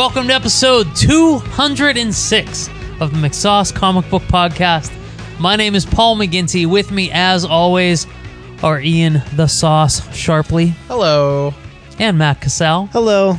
Welcome to episode 206 of the McSauce Comic Book Podcast. My name is Paul McGinty. With me, as always, are Ian the Sauce Sharply Hello. and Matt Cassell. Hello.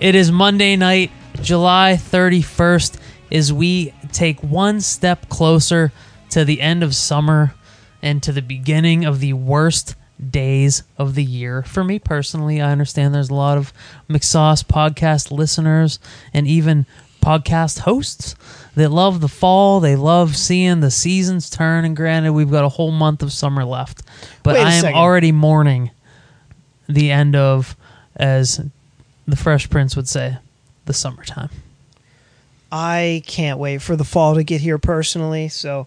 It is Monday night, July 31st, as we take one step closer to the end of summer and to the beginning of the worst days of the year. For me personally, I understand there's a lot of McSauce podcast listeners and even podcast hosts that love the fall. They love seeing the seasons turn. And granted, we've got a whole month of summer left, but I am second. already mourning the end of, as the Fresh Prince would say, the summertime. I can't wait for the fall to get here personally, so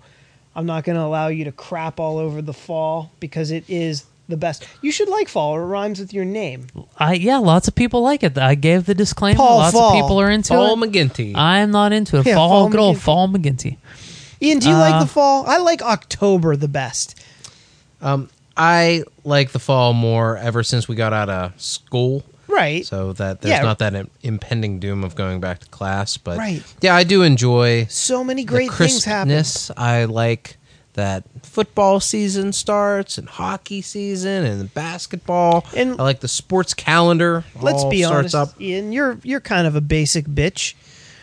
I'm not going to allow you to crap all over the fall because it is the best. You should like fall. It rhymes with your name. I yeah, lots of people like it. I gave the disclaimer. Paul lots Fall. of people are into Paul it. McGinty. I'm not into it. Yeah, fall, Fall good old McGinty. Fall McGinty. Ian, do you Uh, like the fall? I like October the best. um, I like the fall more ever since we got out of school, Right. so that there's Yeah. not that im- impending doom of going back to class. But Right. yeah, I do enjoy so many the great things happen. crispness. I like that football season starts and hockey season and basketball. And- I like the sports calendar. Let's all be starts honest, up. Ian. You're you're kind of a basic bitch.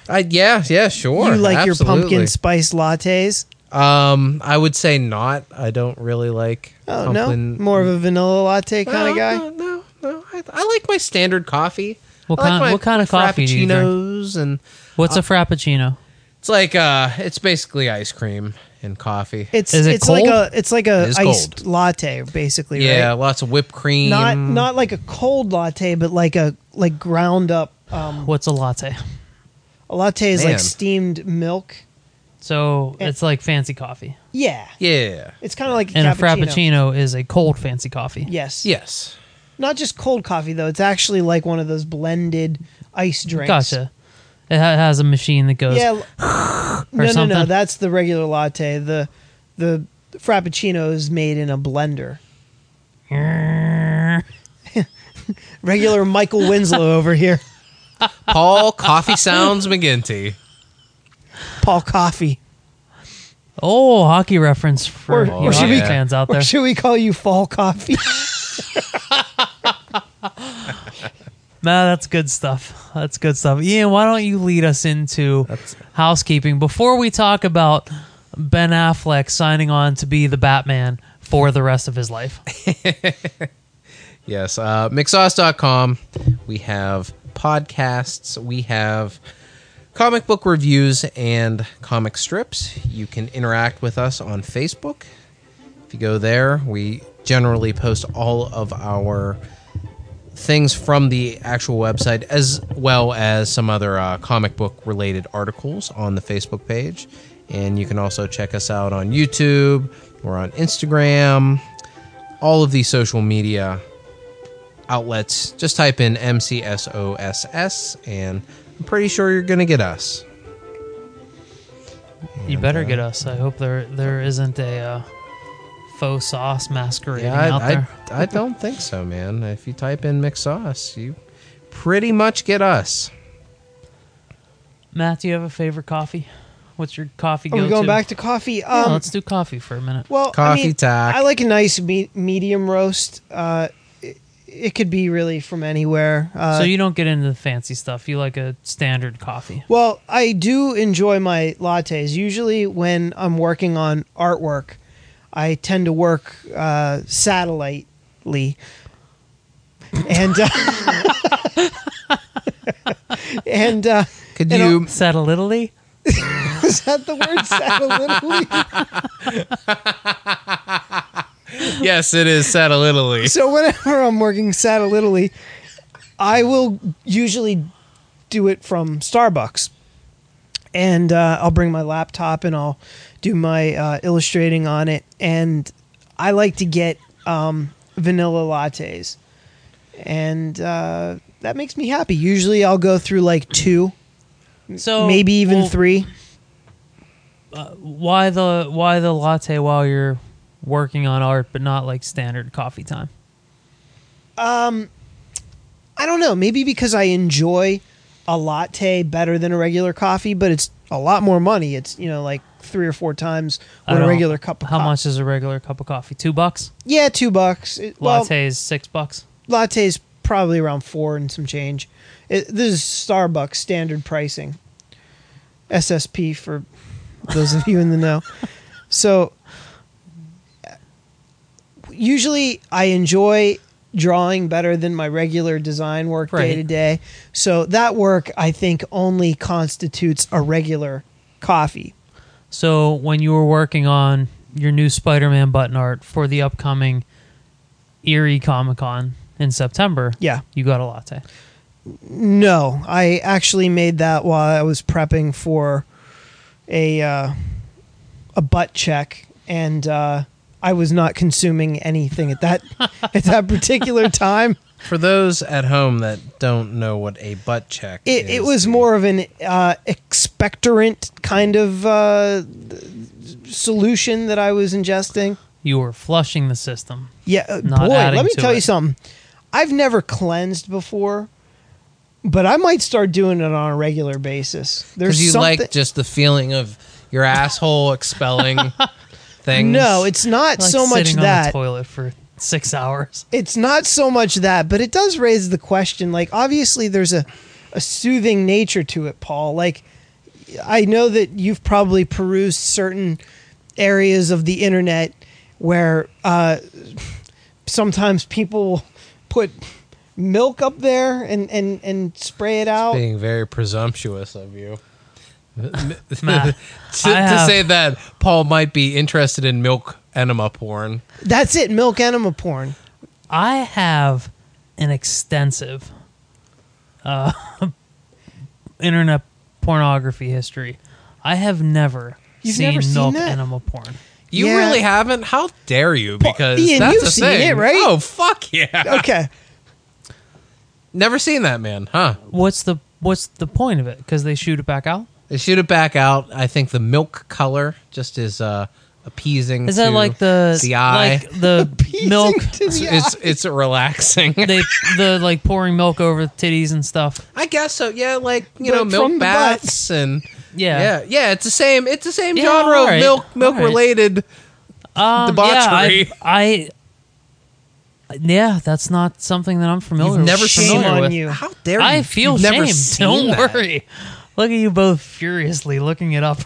I, yeah, yeah, sure. you like your pumpkin spice lattes. Um, I would say not. I don't really like. Oh pumpkin. no, more of a vanilla latte kind No, of guy. No, no, no. I, I like my standard coffee. What I like kind- my what kind of coffee do you drink? Frappuccinos and What's a frappuccino? it's like uh, it's basically ice cream and coffee. It's Is it it's like a it's like a It is iced cold. latte basically. yeah, right? lots of whipped cream. not not like a cold latte, but like a like ground up. Um, What's a latte? a latte is Man. like steamed milk. So And- it's like fancy coffee, Yeah, Yeah. it's kind of like a and a frappuccino is a cold fancy coffee. Yes, Yes. not just cold coffee though. It's actually like one of those blended ice drinks. Gotcha. It ha- has a machine that goes. Yeah. no, no, no. something? That's the regular latte. The the frappuccino is made in a blender. Regular Michael Winslow over here. Paul Coffee Sounds McGinty. Paul Coffee. Oh, hockey reference for Or- you or should hockey we- fans out Or there. should we call you Fall Coffee? Nah, that's good stuff. That's good stuff. Ian, why don't you lead us into housekeeping before we talk about Ben Affleck signing on to be the Batman for the rest of his life? Yes. Uh, McSauce.com. We have podcasts. We have comic book reviews and comic strips. You can interact with us on Facebook. If you go there, we generally post all of our things from the actual website as well as some other uh, comic book related articles on the Facebook page. And you can also check us out on YouTube or on Instagram, all of these social media outlets. Just type in McSauce, and I'm pretty sure you're going to get us. You better get us. I hope there there isn't a uh, faux sauce masquerading Yeah, out I, there. I, I don't think so, man. If you type in McSauce, you pretty much get us. Matt, do you have a favorite coffee? What's your coffee Are go we going back to coffee? Yeah, Um, let's do coffee for a minute. well, I Coffee mean, tack. I like a nice me- medium roast. Uh, it, it could be really from anywhere. Uh, so you don't get into the fancy stuff. You like a standard coffee. Well, I do enjoy my lattes. Usually, when I'm working on artwork, I tend to work uh, satellitely, and uh, and uh, Could and you? Set a littly. is that the word satellitely? yes, it is satellitely. so whenever I'm working satellitely, I will usually do it from Starbucks, and uh, I'll bring my laptop and I'll do my uh, illustrating on it, and I like to get um, vanilla lattes, and uh, that makes me happy. Usually, I'll go through like two, So maybe even well, three. Why the why the latte while you're working on art, but not like standard coffee time? Um, I don't know. Maybe because I enjoy a latte better than a regular coffee, but it's a lot more money. It's you know like three or four times what a regular cup of coffee. How much is a regular cup of coffee? Two bucks. Yeah, two bucks. It, well, Latte is six bucks. latte's probably around four and some change. It, this is Starbucks standard pricing. SSP for those of you in the know. So usually I enjoy drawing better than my regular design work day Right. to day. So that work I think only constitutes a regular coffee. So when you were working on your new Spider-Man button art for the upcoming Erie Comic Con in September, Yeah. you got a latte. No, I actually made that while I was prepping for a uh, a butt check, and uh, I was not consuming anything at that at that particular time. For those at home that don't know what a butt check It, is, it was more of an uh, expectorant kind of uh, solution that I was ingesting. You were flushing the system. Yeah, uh, Not boy, adding let me to tell you something. I've never cleansed before, but I might start doing it on a regular basis. There's because you something. like just the feeling of your asshole expelling things. No, it's not Like so much sitting on the that. toilet for six hours. It's not so much that, but it does raise the question. Like, obviously, there's a, a soothing nature to it, Paul. Like, I know that you've probably perused certain areas of the internet where uh, sometimes people put milk up there and, and, and spray it out. being very presumptuous of you. Matt, to, to have- say that Paul might be interested in milk enema porn. That's it, milk enema porn. I have an extensive uh, internet pornography history. I have never You've seen never seen milk that? enema porn. You Yeah. really haven't? How dare you? Because Ian, that's you've a seen thing. it, right? Oh fuck yeah! Okay. Never seen that man, huh? What's the what's the point of it? Because they shoot it back out. They shoot it back out. I think the milk color just is uh, appeasing. Is that to like the the eye? like the milk? to it's, the it's eye. it's relaxing. They the like pouring milk over the titties and stuff. I guess so. Yeah, like you But know, milk the baths and Yeah. yeah, yeah. It's the same. It's the same Yeah, genre alright, of milk milk alright. related. Um, Debauchery. Yeah, I, I yeah, that's not something that I'm familiar. You've never with. seen familiar Shame on with. you. How dare you? I feel You've shame. never seen Don't that. worry. Look at you both furiously looking it up.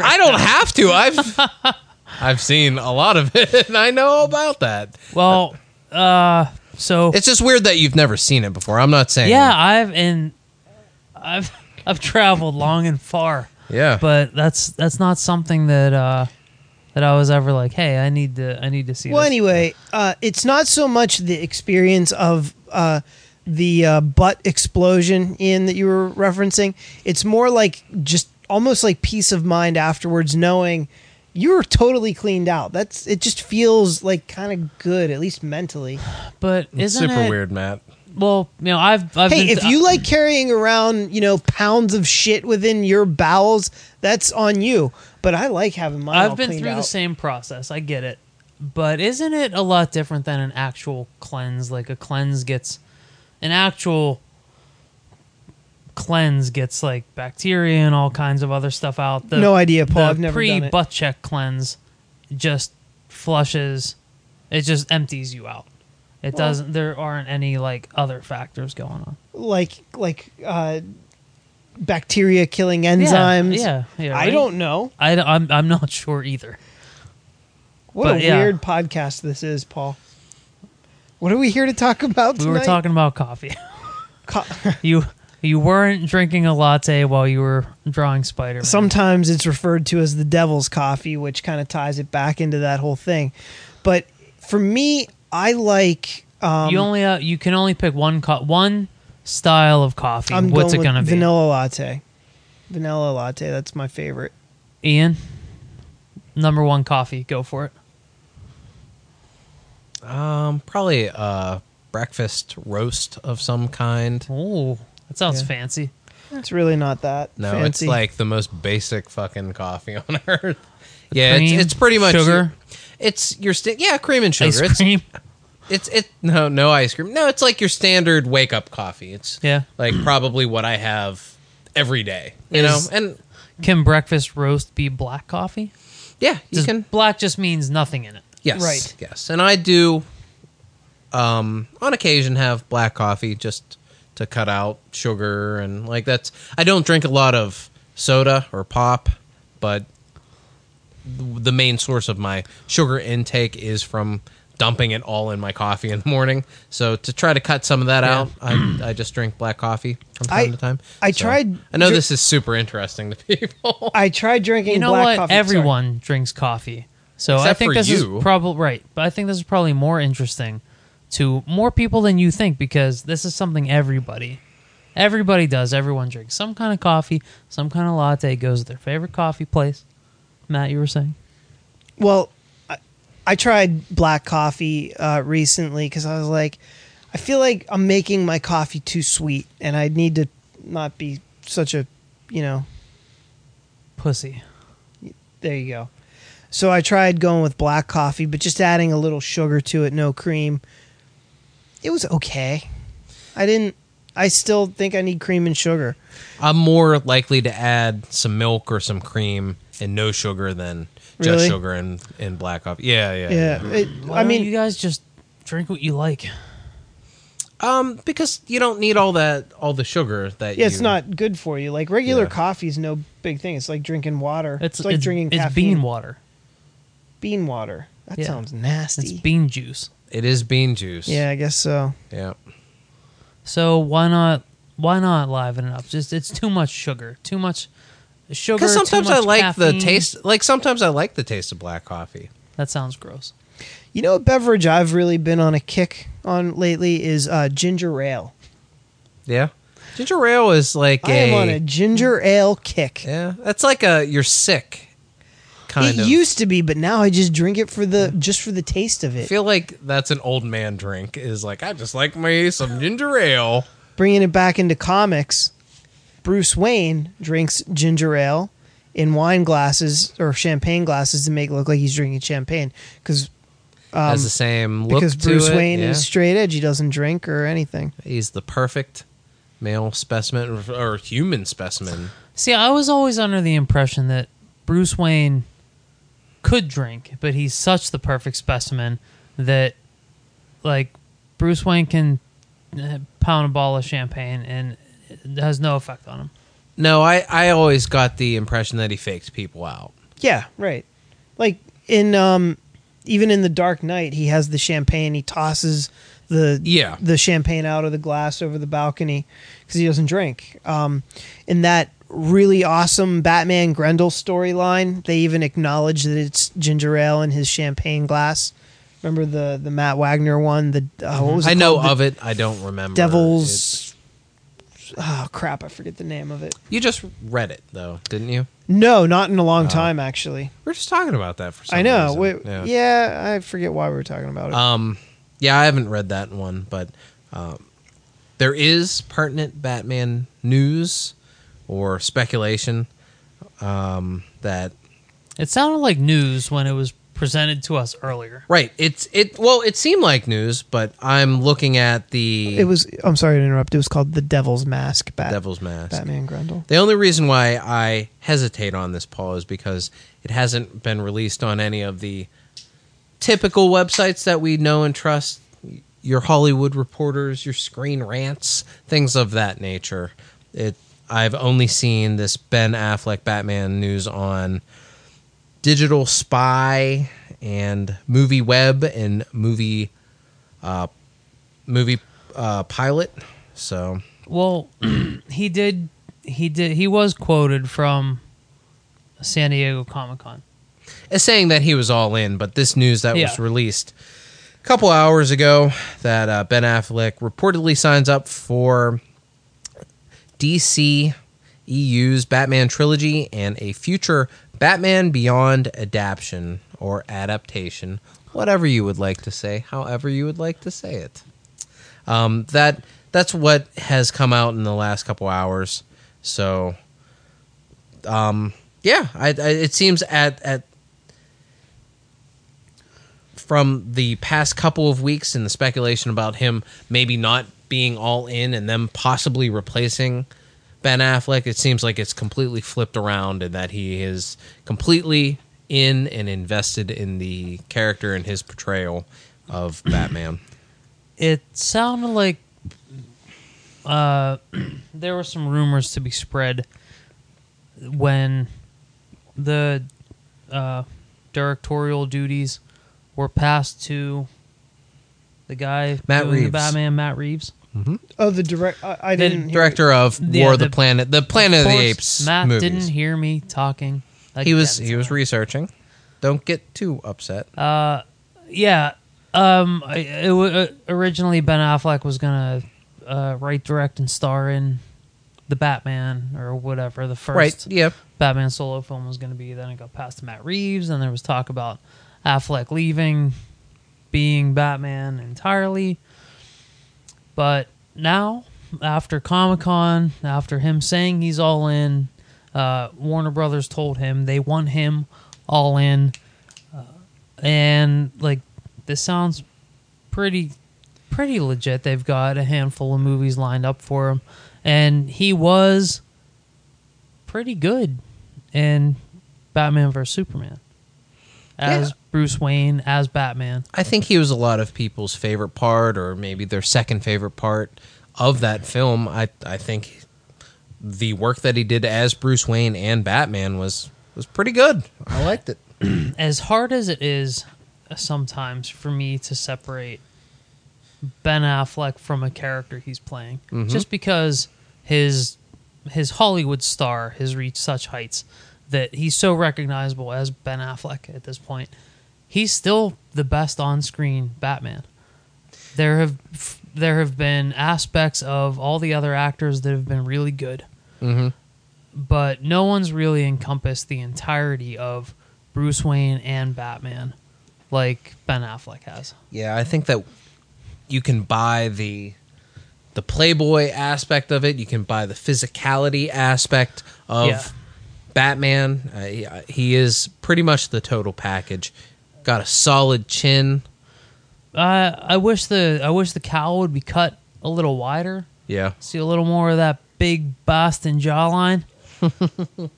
I don't have to. I've I've seen a lot of it, and I know about that. well, uh, so It's just weird that you've never seen it before. I'm not saying. yeah, I've and I've I've traveled long and far, yeah. but that's that's not something that uh that I was ever like, hey, I need to I need to see. Well, this. anyway, uh, it's not so much the experience of uh, the uh, butt explosion in that you were referencing. It's more like just almost like peace of mind afterwards, knowing you were totally cleaned out. That's it. Just feels like kind of good, at least mentally. but It's isn't super it- weird, Matt. Well, you know, I've I've Hey, been if you like carrying around, you know, pounds of shit within your bowels, that's on you. But I like having mine. all I've been cleaned through the same process. I get it. But isn't it a lot different than an actual cleanse? Like a cleanse gets an actual cleanse gets like bacteria and all kinds of other stuff out. The, No idea, Paul. I've never pre done it. butt check cleanse just flushes. It just empties you out. It Well- doesn't. There aren't any like other factors going on. like like uh, bacteria killing enzymes. Yeah, yeah. yeah I don't know. I, am I'm not sure either. What But, a yeah. weird podcast this is, Paul. What are we here to talk about We tonight? were talking about coffee. Co- You you weren't drinking a latte while you were drawing Spider Man. Sometimes it's referred to as the devil's coffee, which kind of ties it back into that whole thing. But for me, I like. Um, you only uh, you can only pick one co- one style of coffee. I'm What's going it gonna with be? vanilla latte. Vanilla latte. That's my favorite. Ian, number one coffee. Go for it. Um, probably a breakfast roast of some kind. Oh, that sounds Yeah. fancy. It's really not that No, fancy. it's like the most basic fucking coffee on earth. Yeah, Cream, it's, it's pretty much sugar, It's your sti- yeah, cream and ice sugar. It's cream. It's it no no ice cream. No, it's like your standard wake up coffee. It's Yeah. like probably what I have every day. You Is- know, and Can breakfast roast be black coffee? yeah, you Does can. black just means nothing in it. Yes, Right. Yes, and I do, um, on occasion have black coffee just to cut out sugar and like that's. I don't drink a lot of soda or pop, but the main source of my sugar intake is from dumping it all in my coffee in the morning. So to try to cut some of that Yeah. out, I, I just drink black coffee from time I- to time. I So, tried I know dri- this is super interesting to people. I tried drinking You know black what? coffee. sorry. Everyone drinks coffee. So I think for this you. is probably right. But I think this is probably more interesting to more people than you think because this is something everybody everybody does. Everyone drinks some kind of coffee, some kind of latte goes to their favorite coffee place. Matt, you were saying? Well, I, I tried black coffee uh, recently because I was like, I feel like I'm making my coffee too sweet, and I need to not be such a, you know, Pussy. there you go. So I tried going with black coffee, but just adding a little sugar to it, no cream. It was okay. I didn't. I still think I need cream and sugar. I'm more likely to add some milk or some cream and no sugar than just Really? sugar and, and black coffee. Yeah, yeah, Yeah, it, Why I don't mean, you guys just drink what you like. Um, because you don't need all that all the sugar that. yeah, it's you- not good for you. Like regular Yeah. coffee is no big thing. It's like drinking water. It's, It's, like it's, drinking it's caffeine. bean water. bean water. That Yeah. sounds nasty. It's bean juice. It is bean juice. yeah, I guess so. yeah. So why not why not liven it up? Just it's too much sugar. Too much sugar. Because too sometimes I much like the taste. Like sometimes I like the taste of black coffee. That sounds gross. You know what beverage I've really been on a kick on lately is uh, ginger ale. Yeah. Ginger ale is like I a. am on a ginger ale kick. yeah, that's like a you're sick. Kind it of. used to be, but now I just drink it for the just for the taste of I it. feel like that's an old man drink. Is like I just like me some ginger ale. Bringing it back into comics, Bruce Wayne drinks ginger ale in wine glasses or champagne glasses to make it look like he's drinking champagne because um, Has the same look because to Bruce it, Wayne yeah. is straight edge. He doesn't drink or anything. He's the perfect male specimen or, or human specimen. See, I was always under the impression that Bruce Wayne could drink, but he's such the perfect specimen that like Bruce Wayne can uh, pound a ball of champagne and it has no effect on him. No, I, I always got the impression that he faked people out. Yeah, right. Like in um even in the Dark Knight, he has the champagne. He tosses the Yeah. the champagne out of the glass over the balcony because he doesn't drink. Um, in that really awesome Batman Grendel storyline, they even acknowledge that it's ginger ale in his champagne glass. Remember the the Matt Wagner one? The uh, what was it I know? The of it. I don't remember. Devil's. Oh crap! I forget the name of it. You just read it though, didn't you? No, not in a long Oh. time actually. We are just talking about that for some I know. Wait, yeah. I forget why we were talking about it. Um, yeah, I haven't read that one, but um, there is pertinent Batman news or speculation um, that It sounded like news when it was presented to us earlier. right. It's it. Well, it seemed like news, but I'm looking at the It was. I'm sorry to interrupt. It was called the Devil's Masque. Bat, Devil's Masque. Batman Grendel. The only reason why I hesitate on this, Paul, is because it hasn't been released on any of the typical websites that we know and trust. Your Hollywood reporters, your Screen Rants, things of that nature. It. I've only seen this Ben Affleck Batman news on Digital Spy and Movie Web and Movie, uh, Movie uh, Pilot. So Well, he did. He did. He was quoted from San Diego Comic Con. is saying that he was all in, but this news that was released a couple hours ago that uh, Ben Affleck reportedly signs up for DC EU's Batman trilogy and a future Batman Beyond adaptation or adaptation, whatever you would like to say, however you would like to say it. Um, that that's what has come out in the last couple hours. So, um, yeah, I, I, it seems at at from the past couple of weeks and the speculation about him maybe not being all in and them possibly replacing Ben Affleck, it seems like it's completely flipped around and that he is completely in and invested in the character and his portrayal of Batman. it sounded like uh, there were some rumors to be spread when the uh, directorial duties were passed to the guy Matt doing the Reeves. Batman, Matt Reeves. Oh, the direct. I, I The didn't. hear Director of Yeah, War of the, the- Planet, the Planet of, Of the course, Apes Matt movies. didn't hear me talking. he was again he was researching. Don't get too upset. Uh, yeah. Um, I- it, w- uh, originally Ben Affleck was gonna uh, write, direct, and star in the Batman or whatever the first right? Yeah. Batman solo film was gonna be. Then it got passed to Matt Reeves, and there was talk about Affleck leaving, being Batman entirely. But now, after Comic Con, after him saying he's all in, uh, Warner Brothers told him they want him all in, uh, and like this sounds pretty pretty legit. They've got a handful of movies lined up for him, and he was pretty good in Batman vs Superman as Yeah. Bruce Wayne as Batman. I think he was a lot of people's favorite part, or maybe their second favorite part of that film. I I think the work that he did as Bruce Wayne and Batman was was pretty good. I liked it. as hard as it is uh, sometimes for me to separate Ben Affleck from a character he's playing, just because his his Hollywood star has reached such heights that he's so recognizable as Ben Affleck at this point. He's still the best on-screen Batman. There have there have been aspects of all the other actors that have been really good Mm-hmm. but no one's really encompassed the entirety of Bruce Wayne and Batman like Ben Affleck has. Yeah, I think that you can buy the the playboy aspect of it. You can buy the physicality aspect of Yeah. Batman. Uh, he, he is pretty much the total package. Got a solid chin. Uh, I wish the I wish the cowl would be cut a little wider. Yeah. See a little more of that big Boston jawline.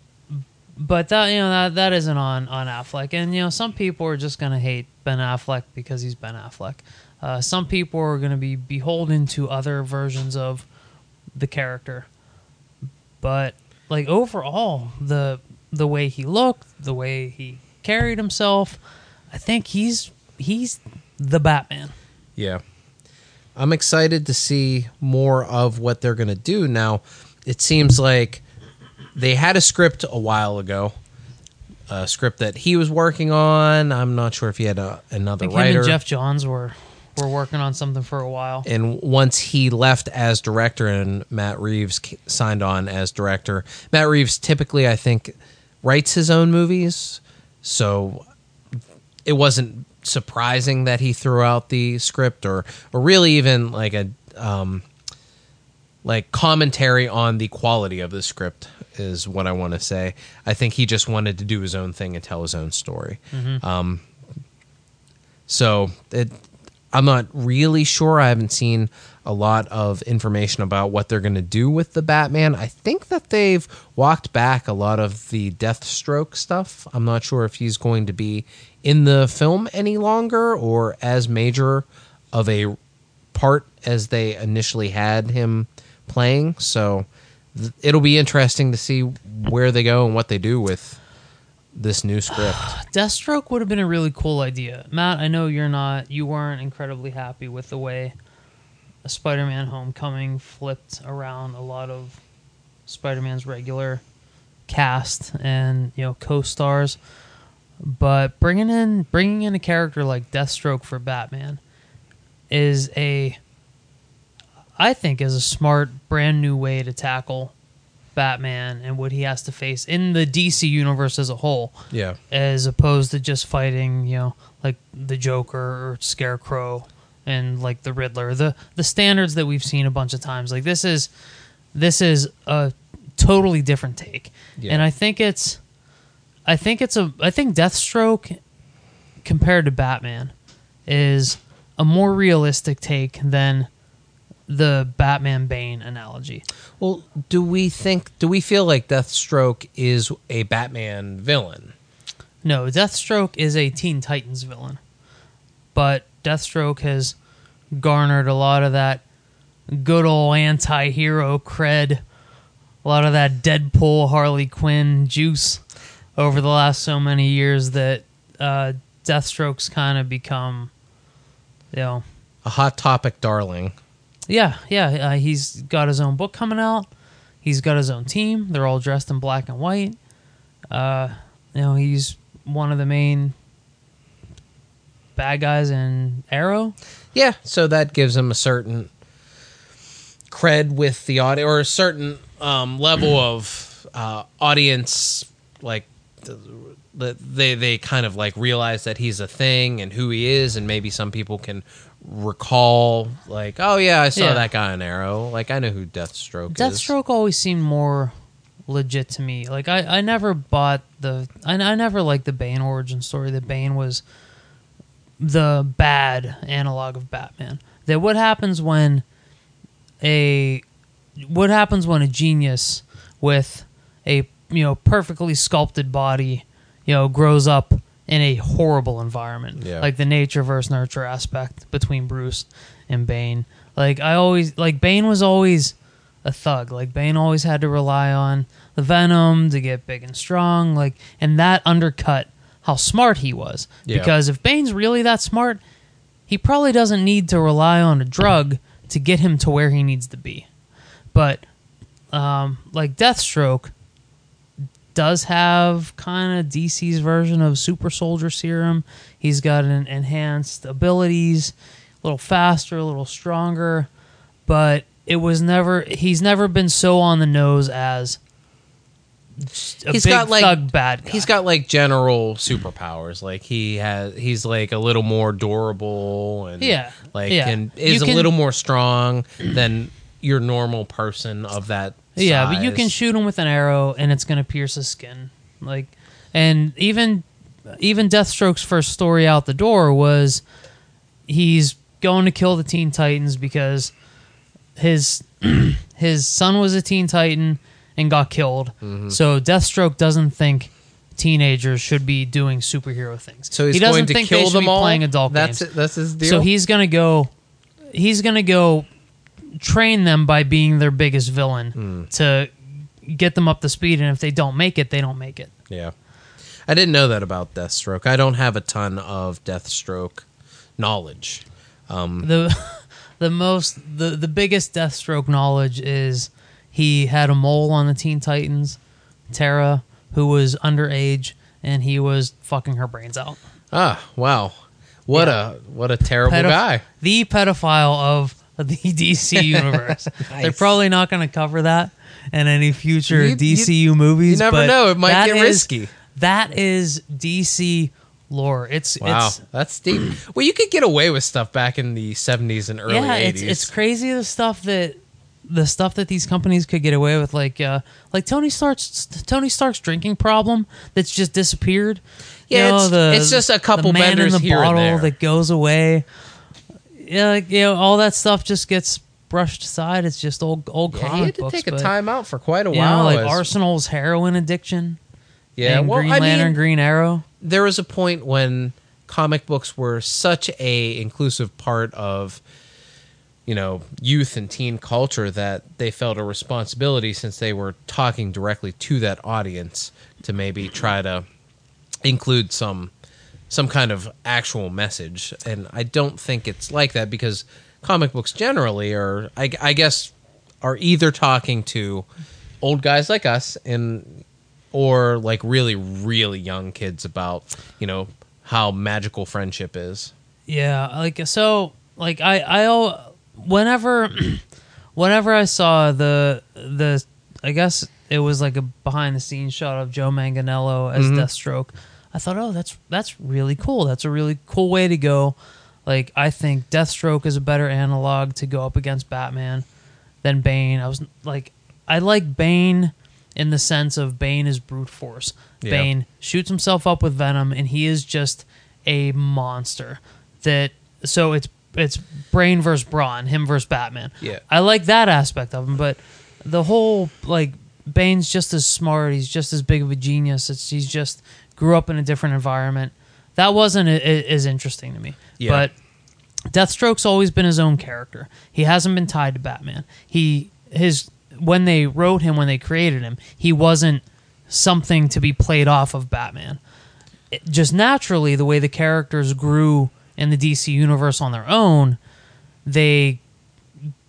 but that you know that that isn't on on Affleck, and you know some people are just gonna hate Ben Affleck because he's Ben Affleck. Uh, some people are gonna be beholden to other versions of the character. But like overall, the the way he looked, the way he carried himself, I think he's he's the Batman. Yeah. I'm excited to see more of what they're going to do. Now, it seems like they had a script a while ago, a script that he was working on. I'm not sure if he had a, another writer. and Geoff Johns were were working on something for a while. and once he left as director and Matt Reeves signed on as director, Matt Reeves typically, I think, writes his own movies. So it wasn't surprising that he threw out the script or, or really even like a um, like commentary on the quality of the script is what I want to say. I think he just wanted to do his own thing and tell his own story. Um, so it, I'm not really sure. I haven't seen a lot of information about what they're going to do with the Batman. I think that they've walked back a lot of the Deathstroke stuff. I'm not sure if he's going to be in the film any longer or as major of a part as they initially had him playing. So th- it'll be interesting to see where they go and what they do with this new script. Deathstroke would have been a really cool idea. Matt, I know you're not you weren't incredibly happy with the way Spider-Man Homecoming flipped around a lot of Spider-Man's regular cast and, you know, co-stars. But bringing in bringing in a character like Deathstroke for Batman is a I think is a smart brand new way to tackle Batman and what he has to face in the DC universe as a whole Yeah. as opposed to just fighting, you know, like the Joker or Scarecrow and like the Riddler. The the standards that we've seen a bunch of times. Like this is this is a totally different take. Yeah. And I think it's I think it's a I think Deathstroke compared to Batman is a more realistic take than the Batman Bane analogy. Well, do we think? Do we feel like Deathstroke is a Batman villain? No, Deathstroke is a Teen Titans villain, but Deathstroke has garnered a lot of that good old anti-hero cred, a lot of that Deadpool Harley Quinn juice over the last so many years that uh, Deathstroke's kind of become, you know, A hot topic, darling. yeah, yeah. Uh, he's got his own book coming out. He's got his own team. They're all dressed in black and white. Uh, you know, he's one of the main bad guys in Arrow. Yeah, so that gives him a certain cred with the audience, or a certain um, level of uh, audience. Like the, the, they they kind of like realize that he's a thing and who he is, and maybe some people can recall like, oh yeah, I saw Yeah. that guy in Arrow. Like I know who Deathstroke, is. Deathstroke always seemed more legit to me. Like I, I never bought the I, I never liked the Bane origin story. That Bane was the bad analog of Batman. That what happens when a what happens when a genius with a you know perfectly sculpted body you know grows up in a horrible environment Yeah. like the nature versus nurture aspect between Bruce and Bane like I always like Bane was always a thug like Bane always had to rely on the venom to get big and strong like and that undercut how smart he was Yeah. because if Bane's really that smart he probably doesn't need to rely on a drug to get him to where he needs to be. But um, like Deathstroke does have kind of DC's version of Super Soldier Serum. He's got an enhanced abilities, a little faster, a little stronger, but it was never he's never been so on the nose as a He's big got, like- thug bad guy. He's got like general superpowers. Like he has, he's like a little more durable and Yeah, like yeah. and is You can- a little more strong than your normal person of that. Yeah, but you can size. shoot him with an arrow and it's gonna pierce his skin. Like, and even even Deathstroke's first story out the door was he's going to kill the Teen Titans because his his son was a Teen Titan and got killed. Mm-hmm. So Deathstroke doesn't think teenagers should be doing superhero things. So he's he doesn't going to think kill they should them be all. playing adult that's games. it. That's his deal. So he's gonna go. He's gonna go train them by being their biggest villain Hmm. to get them up to speed. And if they don't make it, they don't make it. yeah. I didn't know that about Deathstroke. I don't have a ton of Deathstroke knowledge. The the most the the biggest Deathstroke knowledge is he had a mole on the Teen Titans, Tara, who was underage, and he was fucking her brains out. Ah, wow. What Yeah. a what a terrible Pedoph- guy. The pedophile of the DC universe. They're probably not going to cover that in any future You- you- DCU movies. you never but know. It might that get is- risky. That is DC lore. It's Wow, it's that's deep. well, you could get away with stuff back in the '70s and early yeah, '80s. it's it's crazy the stuff that the stuff that these companies could get away with, like uh, like Tony Stark's Tony Stark's drinking problem that's just disappeared. You Yeah, know, it's- the, it's just a couple the man in the here and bottle there. that goes away. Yeah, like, you know, all that stuff just gets brushed aside. It's just old old Yeah, comic he had to books. take a but, time out for quite a You while. know, like as- Arsenal's heroin addiction. yeah, and well, Green I Lantern, mean, Green Arrow. there was a point when comic books were such a inclusive part of you know youth and teen culture that they felt a responsibility since they were talking directly to that audience to maybe try to include some some kind of actual message. And i don't think it's like that because comic books generally are i, I guess are either talking to old guys like us and or like really really young kids about you know how magical friendship is. Yeah, like so, like I, I, whenever, whenever I saw the the, I guess it was like a behind the scenes shot of Joe Manganiello as mm-hmm. Deathstroke. I thought, oh, that's that's really cool. That's a really cool way to go. Like I think Deathstroke is a better analog to go up against Batman than Bane. I was like, I like Bane in the sense of Bane is brute force. Yeah. Bane shoots himself up with venom, and he is just a monster that so it's it's brain versus brawn, him versus Batman. Yeah. I like that aspect of him, but the whole like Bane's just as smart. He's just as big of a genius. It's he's just grew up in a different environment. That wasn't a, a- as interesting to me. Yeah. But Deathstroke's always been his own character. He hasn't been tied to Batman. He his when they wrote him, when they created him, he wasn't something to be played off of Batman. It- just naturally, the way the characters grew in the DC universe on their own, they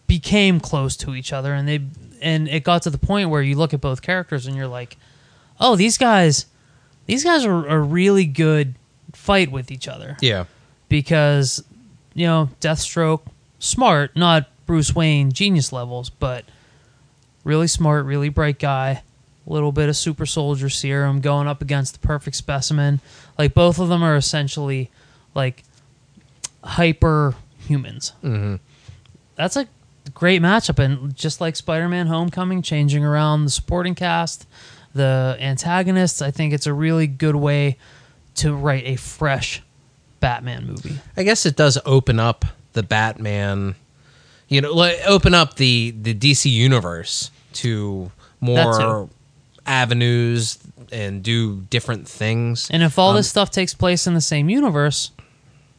became close to each other, and they and it got to the point where you look at both characters and you're like, oh, these guys, these guys are a really good fight with each other Yeah. because you know Deathstroke smart, not Bruce Wayne genius levels, but really smart, really bright guy. A little bit of super soldier serum going up against the perfect specimen. Like both of them are essentially like hyper humans. hmm That's a great matchup, and just like Spider-Man: Homecoming, changing around the supporting cast, the antagonists. I think it's a really good way to write a fresh Batman movie. I guess it does open up the Batman, you know, like open up the the DC universe to more avenues and do different things. And if all Um, this stuff takes place in the same universe,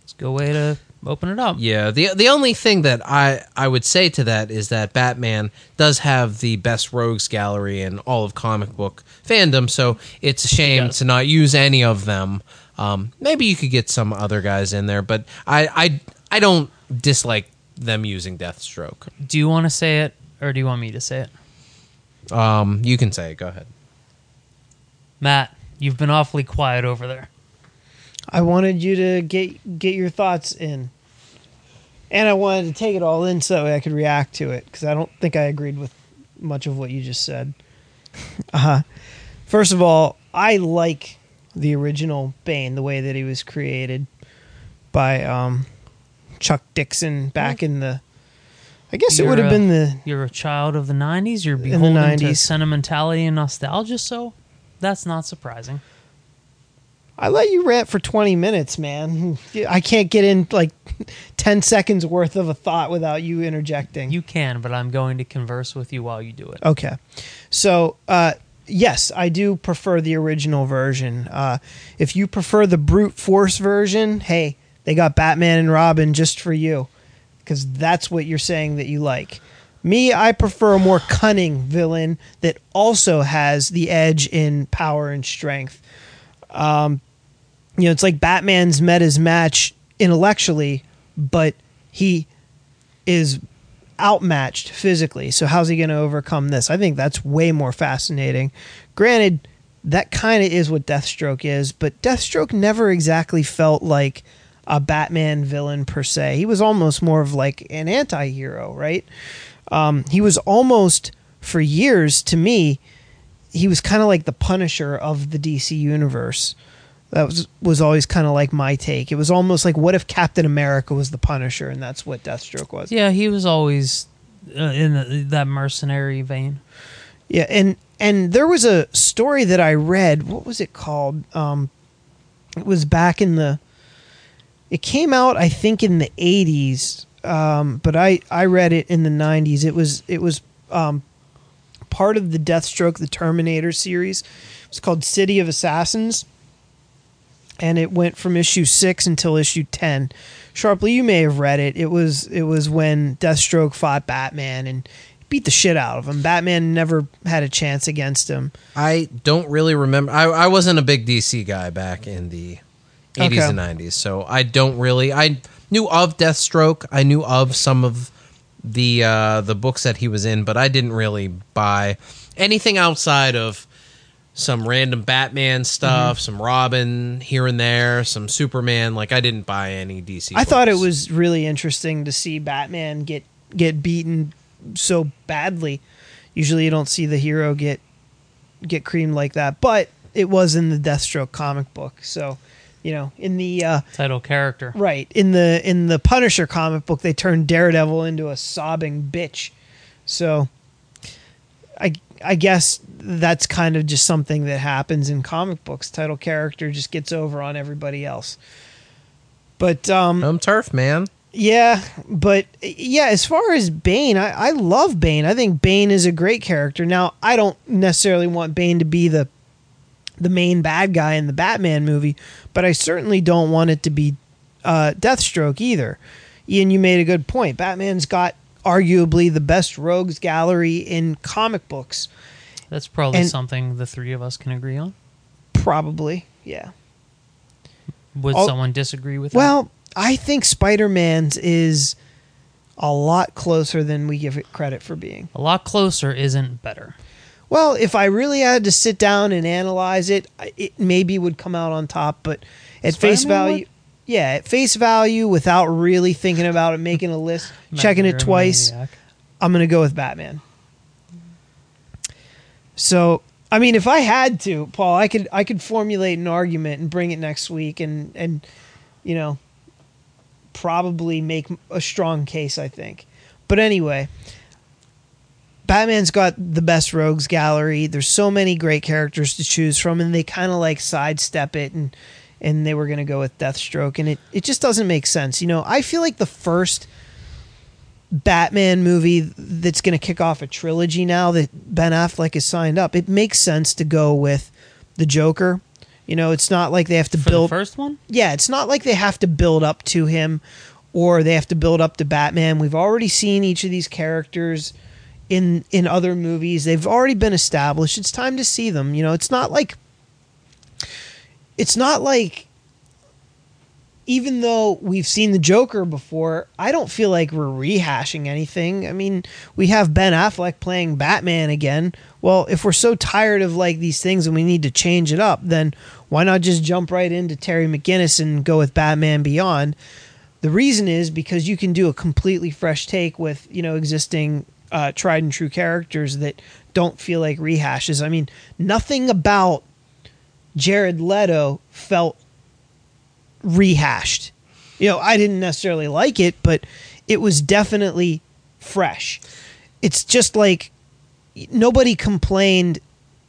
it's a good way to open it up. Yeah, the the only thing that I I would say to that is that Batman does have the best rogues gallery in all of comic book fandom, so it's a shame to not use any of them. Um, maybe you could get some other guys in there, but I I I don't dislike them using Deathstroke. Do you want to say it, or do you want me to say it? Um, you can say it. Go ahead. Matt, you've been awfully quiet over there. I wanted you to get get your thoughts in, and I wanted to take it all in so I could react to it because I don't think I agreed with much of what you just said. uh-huh. first of all, I like the original Bane, the way that he was created by um, Chuck Dixon back in the. I guess it You're would have been the You're a child of the '90s. You're the beholden to 90s. sentimentality and nostalgia, so that's not surprising. I let you rant for 20 minutes, man. I can't get in like 10 seconds worth of a thought without you interjecting. You can, but I'm going to converse with you while you do it. Okay. So, uh, yes, I do prefer the original version. Uh, if you prefer the brute force version, hey, they got Batman and Robin just for you because that's what you're saying that you like. Me, I prefer a more cunning villain that also has the edge in power and strength. Um, you know, it's like Batman's met his match intellectually, but he is outmatched physically. So how's he going to overcome this? I think that's way more fascinating. Granted, that kind of is what Deathstroke is, but Deathstroke never exactly felt like a Batman villain per se. He was almost more of like an anti-hero, right? Um, he was almost for years to me he was kind of like the punisher of the DC universe. That was was always kind of like my take. It was almost like what if Captain America was the Punisher and that's what Deathstroke was. Yeah, he was always uh, in the, that mercenary vein. Yeah, and and there was a story that I read. What was it called? Um, it was back in the. It came out, I think, in the eighties, um, but I I read it in the nineties. It was it was um, part of the Deathstroke, the Terminator series. It's called City of Assassins, and it went from issue six until issue ten. Sharply, you may have read it. It was it was when Deathstroke fought Batman and beat the shit out of him. Batman never had a chance against him. I don't really remember. I, I wasn't a big DC guy back in the 80s Okay. and 90s, so I don't really. I knew of Deathstroke. I knew of some of the uh, the books that he was in, but I didn't really buy anything outside of some random Batman stuff, Mm-hmm. some Robin here and there, some Superman. Like I didn't buy any DC. I thought it was really interesting to see Batman get get beaten so badly. Usually, you don't see the hero get get creamed like that, but it was in the Deathstroke comic book. So, you know, in the uh, Title character. right in the in the Punisher comic book, they turned Daredevil into a sobbing bitch. So, I I guess that's kind of just something that happens in comic books. Title character just gets over on everybody else. But um i'm turf, man. yeah, but yeah, as far as Bane, I, I love Bane. I think Bane is a great character. Now, I don't necessarily want Bane to be the the main bad guy in the Batman movie, but I certainly don't want it to be uh, Deathstroke either. Ian, you made a good point. Batman's got arguably the best rogues gallery in comic books. That's probably And- something the three of us can agree on. Probably, yeah. Would Oh, someone disagree with that? Well, I think Spider Man's is a lot closer than we give it credit for being. A lot closer isn't better. Well, if I really had to sit down and analyze it, it maybe would come out on top. But at face value, yeah, at face value, without really thinking about it, making a list, checking it twice. I'm gonna go with Batman. So, I mean, if I had to, Paul, I could I could formulate an argument and bring it next week, and and you know, probably make a strong case. I think, but anyway. Batman's got the best rogues gallery. There's so many great characters to choose from, and they kind of like sidestep it, and and they were gonna go with Deathstroke, and it it just doesn't make sense. You know, I feel like the first Batman movie that's going to kick off a trilogy now that Ben Affleck is signed up, it makes sense to go with the Joker. You know, it's not like they have to For build. the first one, yeah, it's not like they have to build up to him or they have to build up to Batman. We've already seen each of these characters in in other movies. They've already been established. It's time to see them. You know, it's not like it's not like even though we've seen the Joker before, I don't feel like we're rehashing anything. I mean, we have Ben Affleck playing Batman again. Well, if we're so tired of like these things and we need to change it up, then why not just jump right into Terry McGinnis and go with Batman Beyond? The reason is because you can do a completely fresh take with, you know, existing uh, tried and true characters that don't feel like rehashes. I mean, nothing about Jared Leto felt rehashed. You know, I didn't necessarily like it, but it was definitely fresh. It's just like nobody complained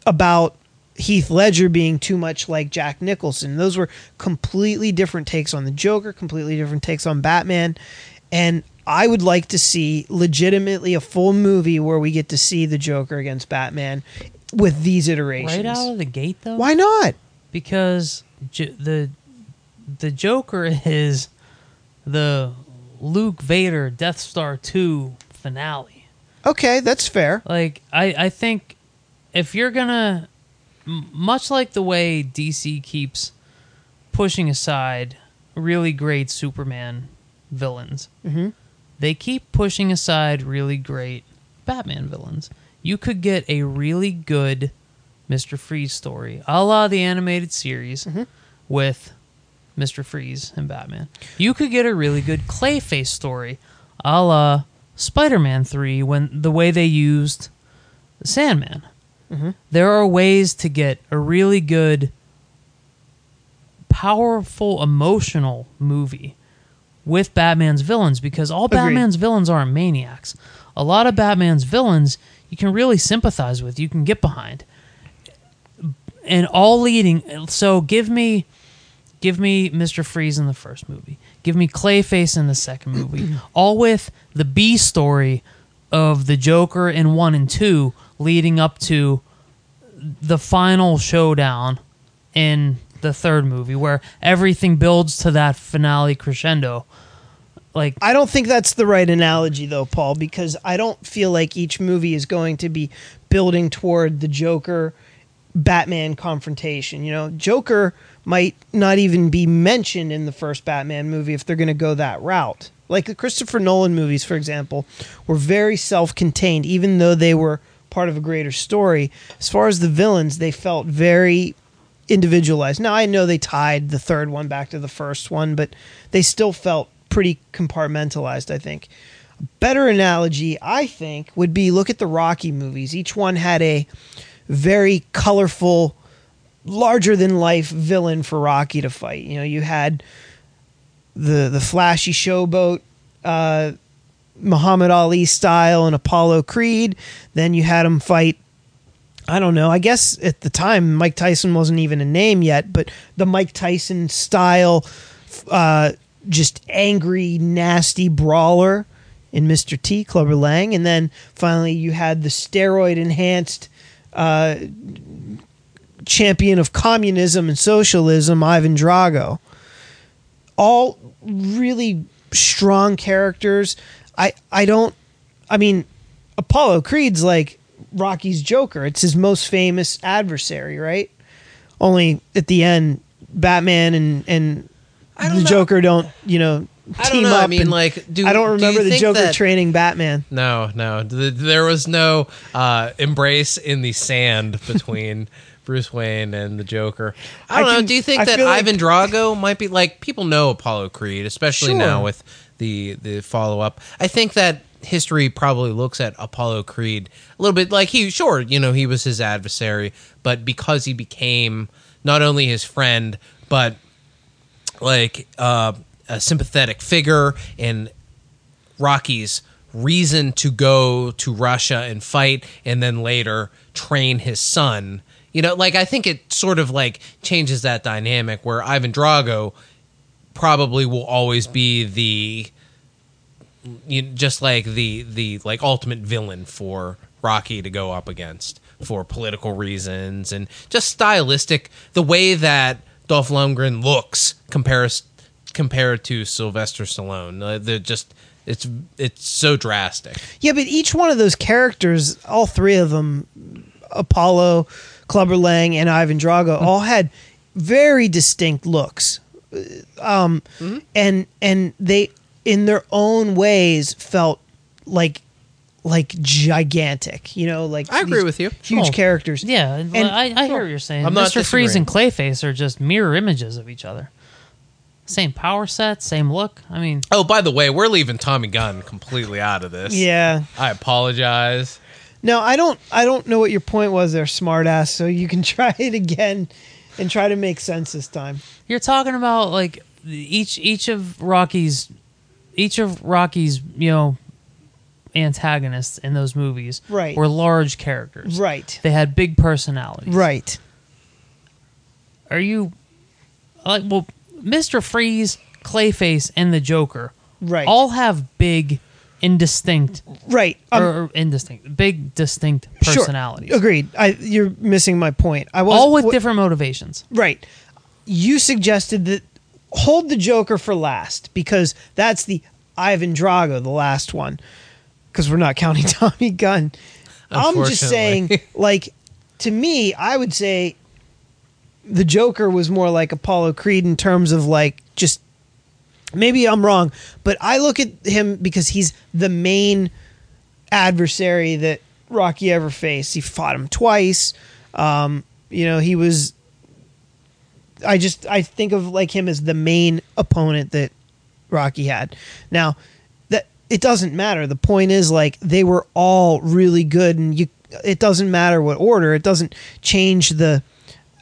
about Heath Ledger being too much like Jack Nicholson. Those were completely different takes on the Joker, completely different takes on Batman. And I would like to see legitimately a full movie where we get to see the Joker against Batman with these iterations. right out of the gate, though. Why not? Because J- the the Joker is the Luke Vader Death Star two finale. Okay, that's fair. Like I, I think if you're gonna, m- much like the way DC keeps pushing aside really great Superman villains, Mhm. They keep pushing aside really great Batman villains. You could get a really good Mister Freeze story, a la the animated series, mm-hmm. with Mister Freeze and Batman. You could get a really good Clayface story, a la Spider-Man Three, when the way they used Sandman. Mm-hmm. There are ways to get a really good, powerful, emotional movie with Batman's villains because all Agreed. Batman's villains aren't maniacs. A lot of Batman's villains you can really sympathize with, you can get behind. And all leading so give me give me Mr. Freeze in the first movie. Give me Clayface in the second movie. all with the B story of the Joker in 1 and 2 leading up to the final showdown in the third movie where everything builds to that finale crescendo. Like I don't think that's the right analogy though, Paul, because I don't feel like each movie is going to be building toward the Joker Batman confrontation. You know, Joker might not even be mentioned in the first Batman movie if they're going to go that route. Like the Christopher Nolan movies, for example, were very self contained, even though they were part of a greater story. As far as the villains, they felt very individualized. Now I know they tied the third one back to the first one, but they still felt pretty compartmentalized, I think. A better analogy, I think, would be look at the Rocky movies. Each one had a very colorful, larger than life villain for Rocky to fight. You know, you had the the flashy showboat uh Muhammad Ali style and Apollo Creed. Then you had him fight I don't know. I guess at the time Mike Tyson wasn't even a name yet, but the Mike Tyson style uh, just angry, nasty brawler in Mr. T, Clubber Lang, and then finally you had the steroid enhanced uh, champion of communism and socialism, Ivan Drago. All really strong characters. I I don't. I mean, Apollo Creed's like Rocky's Joker. It's his most famous adversary, right? Only at the end, Batman and and I the know. Joker don't you know I don't team know. I up. mean, and- like, do- I don't do remember the Joker that- training Batman. No, no. Th- There was no uh, embrace in the sand between Bruce Wayne and the Joker. I don't I know. can- Do you think I that feel like- Ivan Drago might be like people know Apollo Creed, especially Sure. now with the the follow up? I think that history probably looks at Apollo Creed a little bit like he sure you know he was his adversary, but because he became not only his friend but like uh, a sympathetic figure in Rocky's reason to go to Russia and fight and then later train his son. You know, like I think it sort of like changes that dynamic where Ivan Drago probably will always be the you just like the the like ultimate villain for Rocky to go up against for political reasons and just stylistic the way that Dolph Lundgren looks compares compared to Sylvester Stallone. Uh, They're just it's it's so drastic. Yeah, but each one of those characters, all three of them, Apollo, Clubber Lang, and Ivan Drago, all had very distinct looks, um, and and they, in their own ways, felt like like gigantic. You know, like I agree with you. Huge Oh, characters. Yeah, And- I, I hear what you're saying. I'm not Mr. Freeze disagreeing. and Clayface are just mirror images of each other. Same power set, same look. I mean, Oh, by the way, we're leaving Tommy Gunn completely out of this. Yeah. I apologize. No, I don't. I don't know what your point was there, smartass. So you can try it again, and try to make sense this time. you're talking about like each each of Rocky's each of Rocky's you know antagonists in those movies Right. were large characters. Right. They had big personalities. Right. Are you like well, Mister Freeze, Clayface, and the Joker Right. all have big, indistinct Right. Um, or, indistinct, big distinct Sure. personalities, Agreed. I, you're missing my point. I was all with different motivations. Right. You suggested that hold the Joker for last because that's the Ivan Drago, the last one. Because we're not counting Tommy Gunn. I'm just saying, like, to me, I would say the Joker was more like Apollo Creed in terms of like just maybe I'm wrong, but I look at him because he's the main adversary that Rocky ever faced. He fought him twice. Um, you know, he was. I just I think of like him as the main opponent that Rocky had. Now, that it doesn't matter. The point is like they were all really good, and you. It doesn't matter what order. It doesn't change the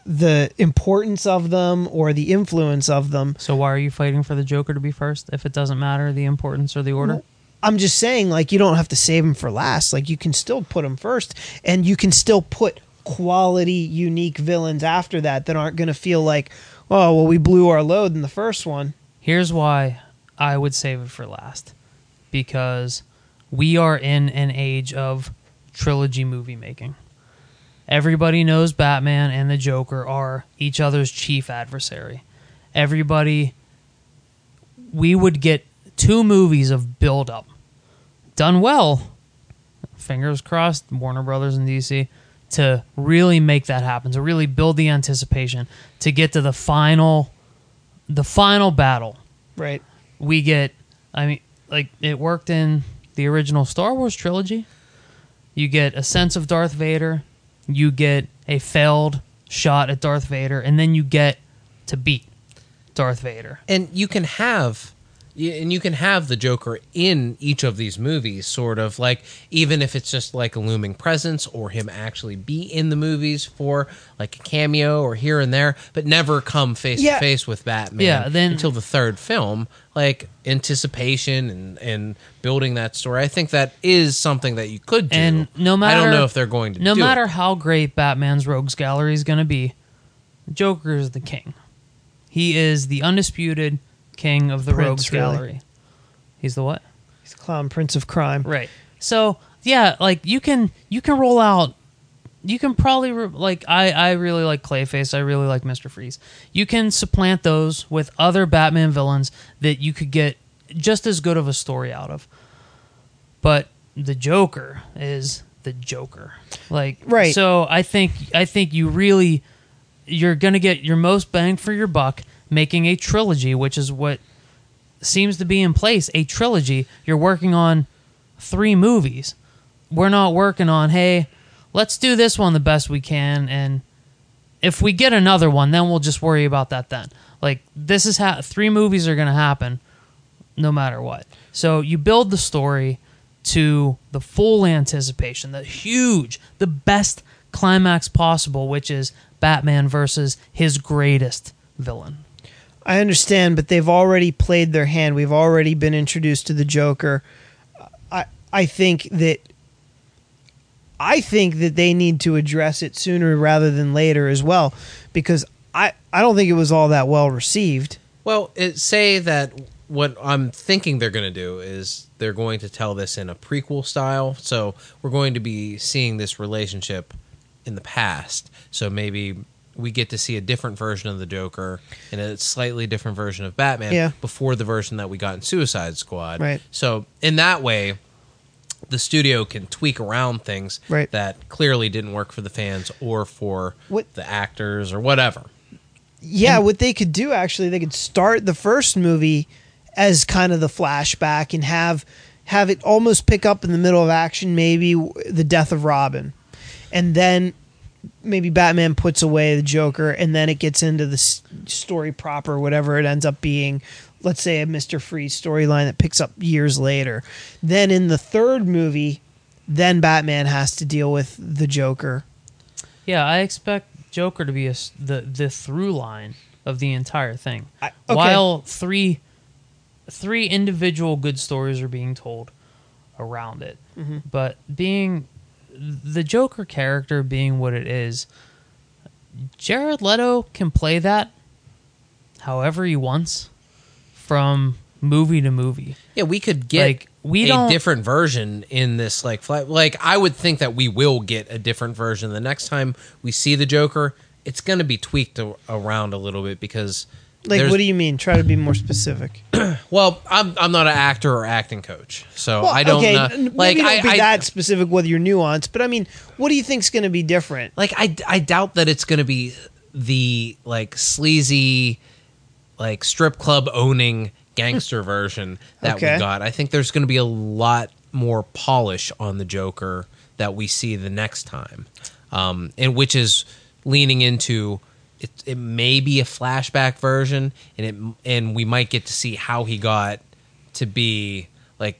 the importance of them or the influence of them. So why are you fighting for the Joker to be first if it doesn't matter the importance or the order? I'm just saying, like, you don't have to save him for last. Like, you can still put him first, and you can still put quality, unique villains after that that aren't going to feel like, oh, well, we blew our load in the first one. Here's why I would save it for last. Because we are in an age of trilogy movie making. Everybody knows Batman and the Joker are each other's chief adversary. Everybody we would get two movies of build up. Done well. Fingers crossed, Warner Brothers and DC to really make that happen, to really build the anticipation, to get to the final the final battle. Right. we get i mean like it worked in the original star wars trilogy. You get a sense of darth vader. You get a failed shot at darth vader. And then you get to beat darth vader. And you can have and you can have the joker in each of these movies sort of like even if it's just like a looming presence or him actually be in the movies for like a cameo or here and there but never come face Yeah. to face with batman Yeah, then- until the third film like anticipation and and building that story i think that is something that you could do and no matter i don't know if they're going to no do it. matter how great batman's rogues gallery is going to be joker is the king he is the undisputed king of the Prince, rogues really. gallery. He's the what? He's clown prince of crime. Right. So yeah, like you can you can roll out. You can probably re- like I I really like Clayface. I really like Mister Freeze. You can supplant those with other Batman villains that you could get just as good of a story out of. But the Joker is the Joker. Like Right. So I think I think you really you're gonna get your most bang for your buck making a trilogy, which is what seems to be in place. A trilogy. You're working on three movies. We're not working on, hey, let's do this one the best we can, and if we get another one, then we'll just worry about that then. Like this is how three movies are going to happen, no matter what. So you build the story to the full anticipation, the huge, the best climax possible, which is Batman versus his greatest villain. I understand, but they've already played their hand. We've already been introduced to the Joker. I I think that I think that they need to address it sooner rather than later as well, because I I don't think it was all that well received. Well, it, say that what I'm thinking they're going to do is they're going to tell this in a prequel style. So we're going to be seeing this relationship in the past. So maybe we get to see a different version of the Joker and a slightly different version of Batman Yeah. before the version that we got in Suicide Squad. Right. So in that way, the studio can tweak around things Right. that clearly didn't work for the fans or for What- the actors or whatever. Yeah, what they could do actually, they could start the first movie as kind of the flashback and have have it almost pick up in the middle of action, maybe the death of Robin, and then maybe Batman puts away the Joker, and then it gets into the story proper, whatever it ends up being. Let's say a Mister Freeze storyline that picks up years later. Then in the third movie, then Batman has to deal with the Joker. Yeah, I expect Joker to be a the the through line of the entire thing. I- okay. While three three individual good stories are being told around it, Mm-hmm. but being the Joker character being what it is, Jared Leto can play that however he wants from movie to movie. Yeah, we could get Like, we a different version in this like. Like I would think that we will get a different version the next time we see the Joker. It's going to be tweaked a- around a little bit because Like, there's- what do you mean? Try to be more specific. well, I'm I'm not an actor or acting coach, so I don't okay, know. n- Like maybe don't I, be I that specific with your nuance, but I mean, what do you think's going to be different? like I I doubt that it's going to be the like sleazy like strip club owning gangster version that Okay. we got. I think there's going to be a lot more polish on the Joker that we see the next time, um, and which is leaning into it. It may be a flashback version, and it and we might get to see how he got to be like,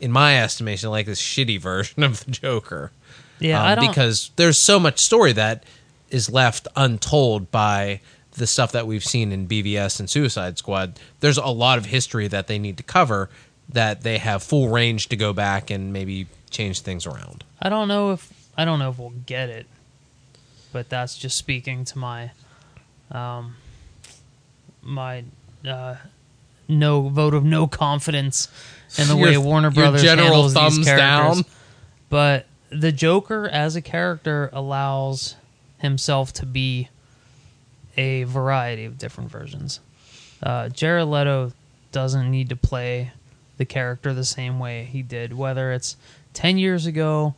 in my estimation, like this shitty version of the Joker. Yeah, Um, I don't because there's so much story that is left untold by the stuff that we've seen in BVS and Suicide Squad. There's a lot of history that they need to cover that they have full range to go back and maybe change things around. I don't know if I don't know if we'll get it, but that's just speaking to my, um, my uh, no vote of no confidence in the way Warner Brothers general handles thumbs these characters. down? But the Joker as a character allows himself to be a variety of different versions. Uh, Jared Leto doesn't need to play the character the same way he did, whether it's 10 years ago,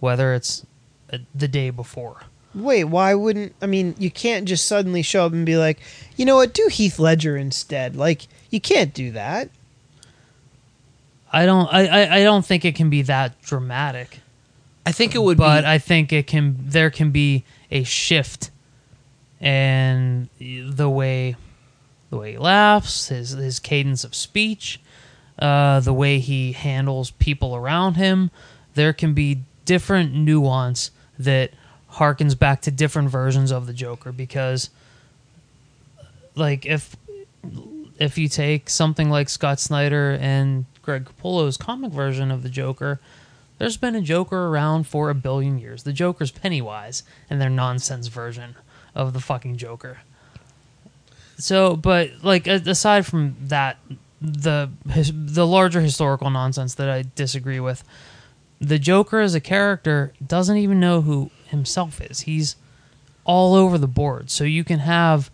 whether it's uh, the day before. Wait, why wouldn't I mean, you can't just suddenly show up and be like, "You know what? Do Heath Ledger instead." Like, you can't do that. I don't I, I, I don't think it can be that dramatic, I think it would be but be I think it can there can be a shift in the way the way he laughs, his his cadence of speech, uh, the way he handles people around him. There can be different nuance that harkens back to different versions of the Joker because, like, if if you take something like Scott Snyder and Greg Capullo's comic version of the Joker, there's been a Joker around for a billion years. The Joker's Pennywise and their nonsense version of the fucking Joker. So, but like aside from that, the his, the larger historical nonsense that I disagree with, the Joker as a character doesn't even know who himself is. He's all over the board. So you can have,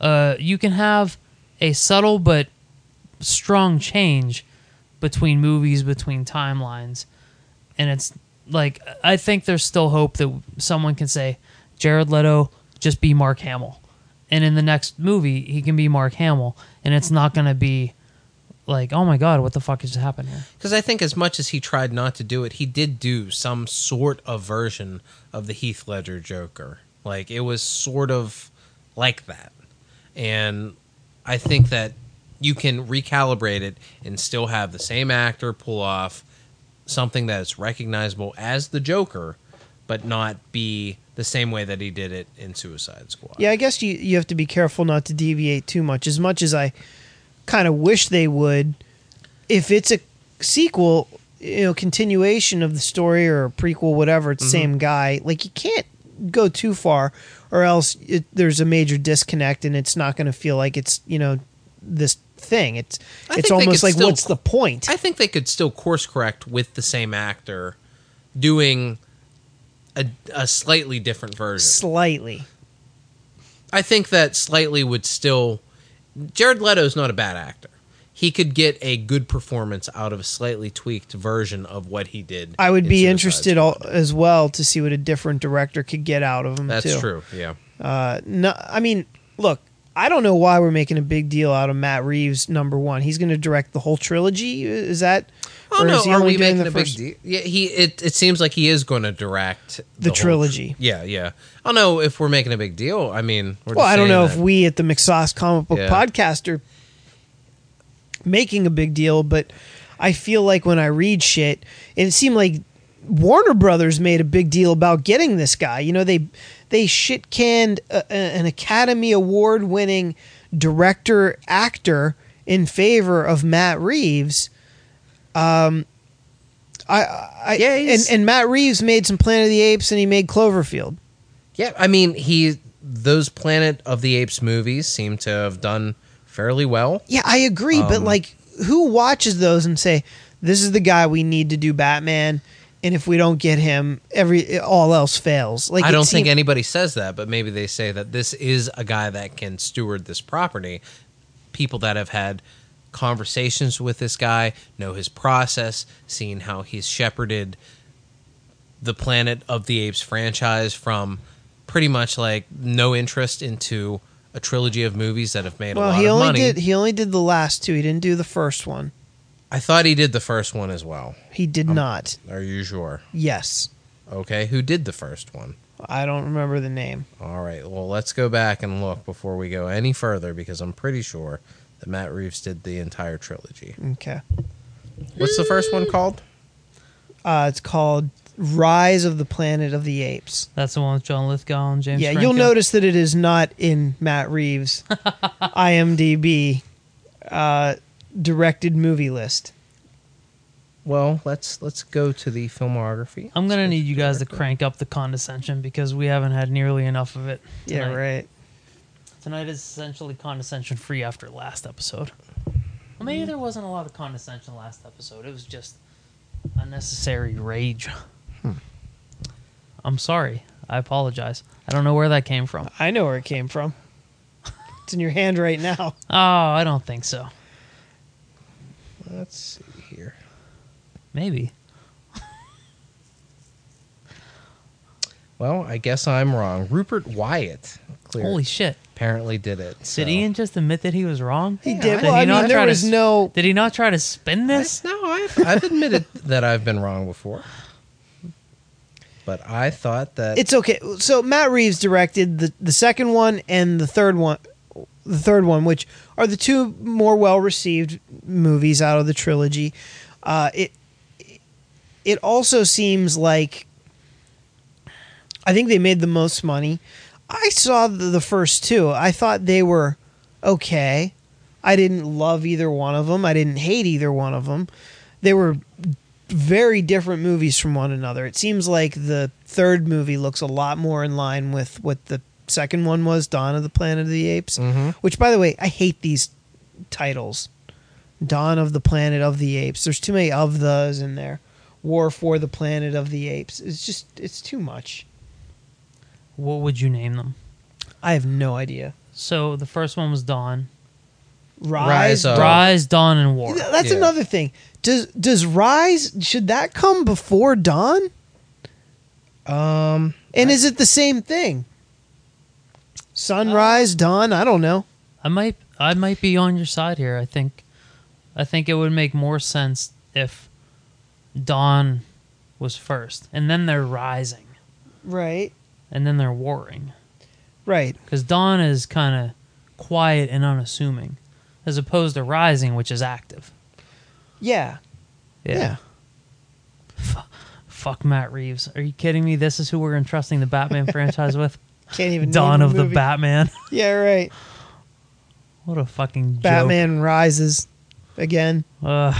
uh, you can have a subtle but strong change between movies, between timelines, and it's like I think there's still hope that someone can say Jared Leto just be Mark Hamill, and in the next movie he can be Mark Hamill, and it's not gonna be like oh my god what the fuck just happened here. Because I think as much as he tried not to do it, he did do some sort of version of the Heath Ledger Joker. Like it was sort of like that. And I think that you can recalibrate it and still have the same actor pull off something that is recognizable as the Joker, but not be the same way that he did it in Suicide Squad. Yeah, I guess you you have to be careful not to deviate too much. As much as I kind of wish they would, if it's a sequel, you know, continuation of the story or a prequel, whatever, it's the mm-hmm. same guy. Like you can't go too far, or else it, there's a major disconnect, and it's not going to feel like it's you know this thing. It's I it's almost like still- what's the point? I think they could still course correct with the same actor doing a, a slightly different version. Slightly. I think that slightly would still. Jared Leto's not a bad actor. He could get a good performance out of a slightly tweaked version of what he did. I would in be Suicide interested Squad. al- as well to see what a different director could get out of him. That's too. true. Yeah. Uh, no, I mean, look, I don't know why we're making a big deal out of Matt Reeves number one. He's going to direct the whole trilogy. Is that? Oh no, are we making the a big deal? Yeah, he. It, it seems like he is going to direct The whole tr- trilogy. yeah, yeah. I don't know if we're making a big deal. I mean, we're Well, just I don't know that- if we at the McSauce Comic Book Yeah. Podcast are making a big deal, but I feel like when I read shit, it seemed like Warner Brothers made a big deal about getting this guy. You know, they they shit canned an Academy Award winning director actor in favor of Matt Reeves. Um, I, I Yeah, and, and Matt Reeves made some Planet of the Apes and he made Cloverfield. Yeah, I mean, he those Planet of the Apes movies seem to have done fairly well. Yeah, I agree, but Um, like, who watches those and say, "This is the guy we need to do Batman," and if we don't get him, every all else fails. Like, I don't think anybody says that, but maybe they say that this is a guy that can steward this property. People that have had conversations with this guy know his process, seeing how he's shepherded the Planet of the Apes franchise from pretty much like no interest into a trilogy of movies that have made a Well, lot he of only money. did he only did the last two. He didn't do the first one. I thought he did the first one as well. He Um, did not. Are you sure? Yes, Okay, who did the first one? I don't remember the name. All right. Well, let's go back and look before we go any further because I'm pretty sure that Matt Reeves did the entire trilogy. Okay, What's the first one called? uh, it's called Rise of the Planet of the Apes. That's the one with John Lithgow and James. yeah, Franco. you'll notice that it is not in Matt Reeves' IMDb uh, directed movie list. Well, let's let's go to the filmography. I'm gonna need you guys to crank up the condescension because we haven't had nearly enough of it. Yeah, right. Tonight is essentially condescension free after last episode. Well, maybe hmm. there wasn't a lot of condescension last episode. It was just unnecessary rage. Hmm. I'm sorry. I apologize. I don't know where that came from. I know where it came from. It's in your hand right now. Oh, I don't think so. Let's see here. Maybe. Well, I guess I'm wrong. Rupert Wyatt Holy shit. Apparently did it. Did so- Ian just admit that he was wrong? He Yeah, did. I- Well, Did he I not mean, there try to was s- no. Did he not try to spin this? No, I've, I've admitted that I've been wrong before. But I thought that It's okay. So Matt Reeves directed the the second one and the third one, the third one, which are the two more well received movies out of the trilogy. Uh, it it also seems like I think they made the most money. I saw the, first two. I thought they were okay. I didn't love either one of them. I didn't hate either one of them. They were very different movies from one another. It seems like the third movie looks a lot more in line with what the second one was Dawn of the Planet of the Apes, mm-hmm. which, by the way, I hate these titles. Dawn of the Planet of the Apes. There's too many of those in there. War for the Planet of the Apes. It's just it's too much. What would you name them? I have no idea. So the first one was Dawn. Rise, Rise of- Rise, Dawn, and War. That's Yeah. another thing. Does does Rise should that come before Dawn? Um, And is it the same thing? Sunrise, dawn, I don't know. I might I might be on your side here. I think I think it would make more sense if Dawn was first, and then they're rising, Right. And then they're warring. Right. Because Dawn is kind of quiet and unassuming, as opposed to Rising, which is active. Yeah. Yeah. Fuck Matt Reeves. Are you kidding me? This is who we're entrusting the Batman franchise with? Can't even Dawn of the movie. Batman. Yeah, right. what a fucking joke. Batman rises again. Uh,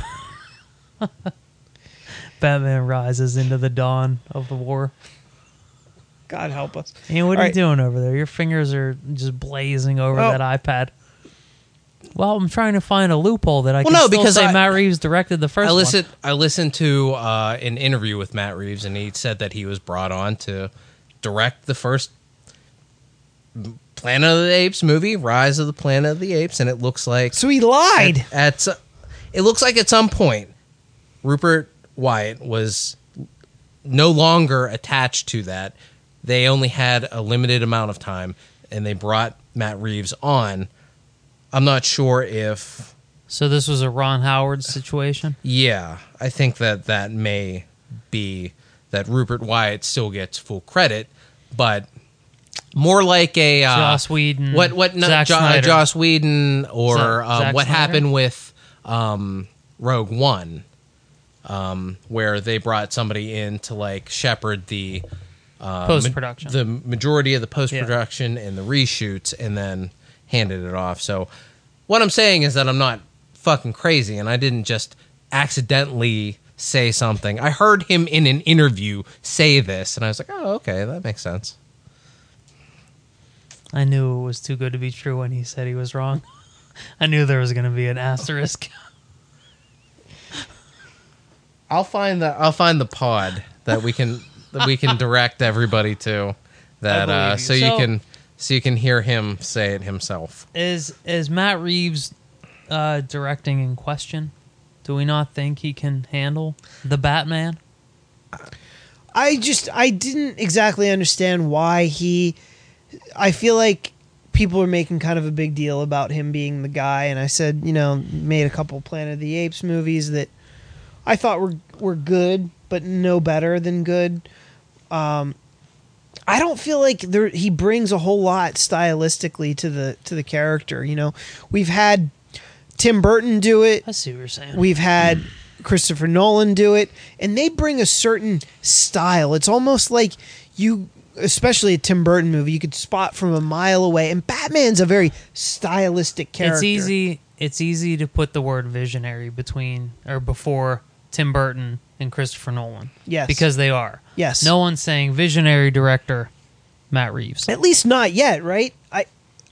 Batman rises into the dawn of the war. God help us. Hey, what All are right. you doing over there? Your fingers are just blazing over Oh. that iPad. Well, I'm trying to find a loophole that I can. Well, can no, still because say I- Matt Reeves directed the first I one. listened. I listened to uh, an interview with Matt Reeves, and he said that he was brought on to direct the first Planet of the Apes movie, Rise of the Planet of the Apes, and it looks like So he lied. At, at it looks like at some point, Rupert Wyatt was no longer attached to that. They only had a limited amount of time, and they brought Matt Reeves on. I'm not sure if So this was a Ron Howard situation. yeah, I think that that may be that Rupert Wyatt still gets full credit, but more like a uh, Joss Whedon, What what no, Jo- uh. Joss Whedon or Zack- uh, what Snyder? happened with um, Rogue One, um, where they brought somebody in to like shepherd the uh, Post-production. the majority of the post production and the reshoots, and then handed it off. So what I'm saying is that I'm not fucking crazy, and I didn't just accidentally say something. I heard him in an interview say this, and I was like, oh, okay, that makes sense. I knew it was too good to be true when he said he was wrong. I knew there was going to be an asterisk. I'll find the I'll find the pod that we can that we can direct everybody to that uh, believe so you So- can so you can hear him say it himself. Is is Matt Reeves uh, directing in question? Do we not think he can handle the Batman? I just I didn't exactly understand why he I feel like people are making kind of a big deal about him being the guy and I said, you know, made a couple Planet of the Apes movies that I thought were were good but no better than good. Um I don't feel like there he brings a whole lot stylistically to the to the character, you know. We've had Tim Burton do it. I see what you're saying. We've had Christopher Nolan do it, and they bring a certain style. It's almost like you, especially a Tim Burton movie, you could spot from a mile away. And Batman's a very stylistic character. It's easy. It's easy to put the word visionary between or before Tim Burton and Christopher Nolan. Yes. because they are. Yes. No one's saying visionary director Matt Reeves. At least not yet, right? I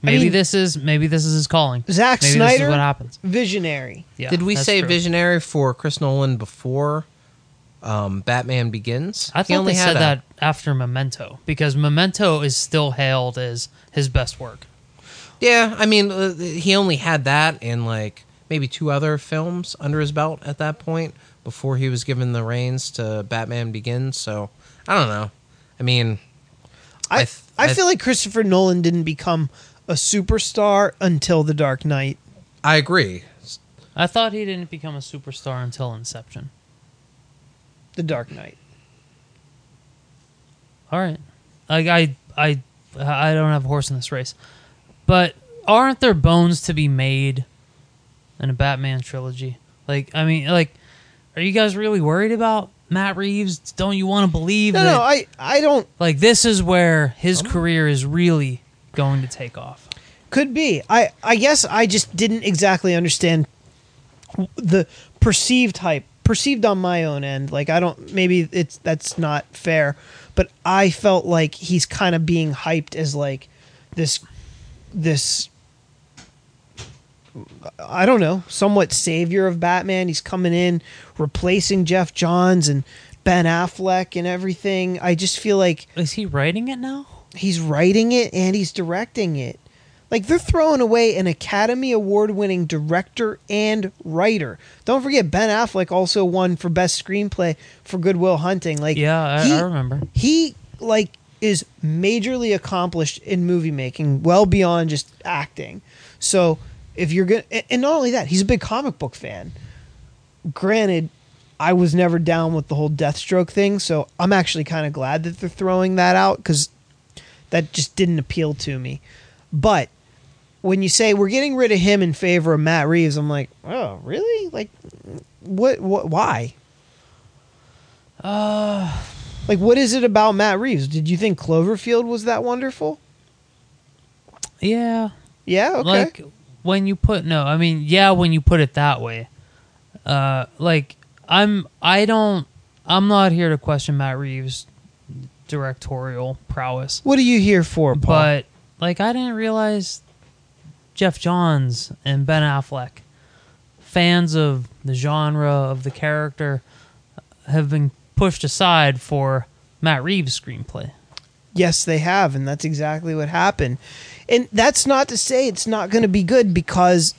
Maybe mean- this is maybe this is his calling. Zack maybe Snyder. This is what happens. Visionary. Yeah, Did we say true. visionary for Chris Nolan before um, Batman Begins? I He thought only they had said a- that after Memento because Memento is still hailed as his best work. Yeah, I mean, uh, he only had that and like maybe two other films under his belt at that point before he was given the reins to Batman Begins. So I don't know. I mean, I I th- I, I- feel like Christopher Nolan didn't become a superstar until The Dark Knight. I agree. I thought he didn't become a superstar until Inception. The Dark Knight. All right, like I I I don't have a horse in this race, but aren't there bones to be made in a Batman trilogy? Like I mean, like, are you guys really worried about Matt Reeves? Don't you want to believe No, that? no, I I don't like this is where his career is really going to take off. Could be. I I guess I just didn't exactly understand the perceived hype, perceived on my own end. Like I don't maybe it's that's not fair, but I felt like he's kind of being hyped as like this this I don't know, somewhat savior of Batman. He's coming in, replacing Geoff Johns and Ben Affleck and everything. I just feel like Is he writing it now? he's writing it and he's directing it. Like they're throwing away an Academy Award winning director and writer. Don't forget Ben Affleck also won for best screenplay for Good Will Hunting. Like Yeah, I, he- I remember. he like is majorly accomplished in movie making, well beyond just acting. So if you're gonna, and- and not only that, he's a big comic book fan. Granted, I was never down with the whole Deathstroke thing, so I'm actually kind of glad that they're throwing that out because that just didn't appeal to me. But when you say we're getting rid of him in favor of Matt Reeves, I'm like, oh, really? Like, what? What? Why? Uh, Like, what is it about Matt Reeves? Did you think Cloverfield was that wonderful? yeah. Yeah. Okay. Like when you put no, I mean, yeah, when you put it that way. Uh, like I'm, I don't, I'm not here to question Matt Reeves' directorial prowess, what are you here for, Paul? but like I didn't realize Geoff Johns and Ben Affleck, fans of the genre of the character, have been pushed aside for Matt Reeves' screenplay. yes, they have, and that's exactly what happened. And that's not to say it's not going to be good because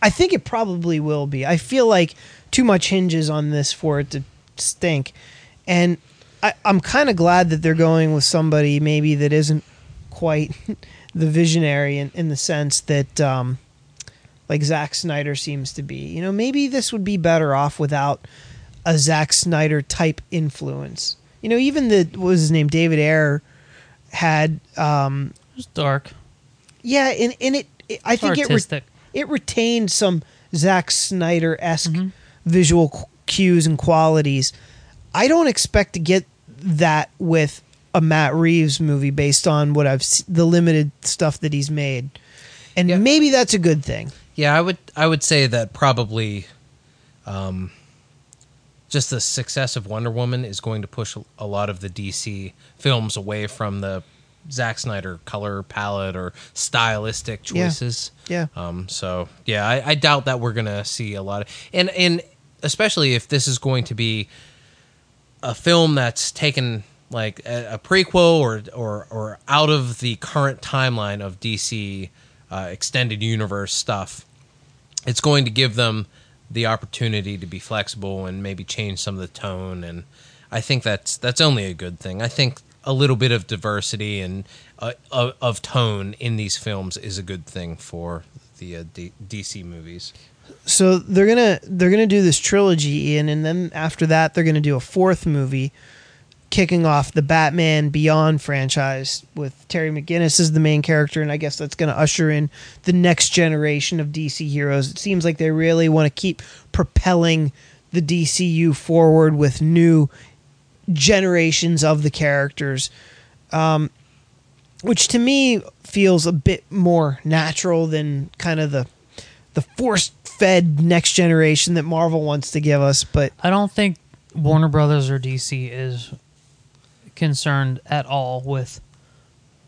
I think it probably will be. I feel like too much hinges on this for it to stink, and I, I'm kind of glad that they're going with somebody maybe that isn't quite the visionary in, in the sense that um, like Zack Snyder seems to be. You know, maybe this would be better off without a Zack Snyder type influence. You know, even the what was his name, David Ayer, had um, was dark, yeah, and, and it, it I It's think it re- it retained some Zack Snyder esque Mhm. visual cues and qualities. I don't expect to get that with a Matt Reeves movie based on what I've the limited stuff that he's made, and Yeah. maybe that's a good thing. Yeah, I would I would say that probably um, just the success of Wonder Woman is going to push a lot of the DC films away from the Zack Snyder color palette or stylistic Yeah. choices. Yeah. Um, so yeah, I, I doubt that we're gonna see a lot of and and especially if this is going to be a film that's taken like a, a prequel or or or out of the current timeline of DC uh, extended universe stuff, it's going to give them the opportunity to be flexible and maybe change some of the tone and I think that's that's only a good thing. I think a little bit of diversity and uh, of, of tone in these films is a good thing for the uh, D- DC movies. So they're gonna they're gonna do this trilogy, Ian, and then after that they're gonna do a fourth movie, kicking off the Batman Beyond franchise with Terry McGinnis as the main character, and I guess that's gonna usher in the next generation of DC heroes. It seems like they really want to keep propelling the DCU forward with new generations of the characters, um, which to me feels a bit more natural than kind of the the force fed next generation that Marvel wants to give us. But I don't think Warner Brothers or DC is concerned at all with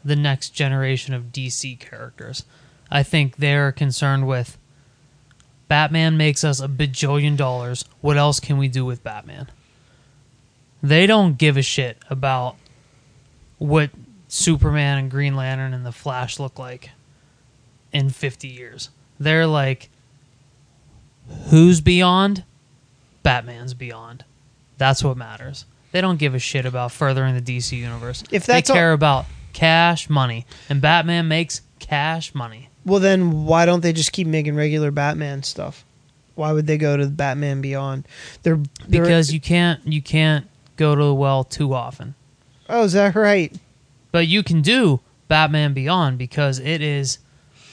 the next generation of DC characters. I think they're concerned with Batman makes us a bajillion dollars. What else can we do with Batman? They don't give a shit about what Superman and Green Lantern and the Flash look like in 50 years. They're like, who's beyond? Batman's beyond. That's what matters. They don't give a shit about furthering the DC universe. If that's they all- care about cash money, and Batman makes cash money. well, then why don't they just keep making regular Batman stuff? Why would they go to Batman Beyond? They're, they're Because you can't you can't go to the well too often. oh, is that right? But you can do Batman Beyond because it is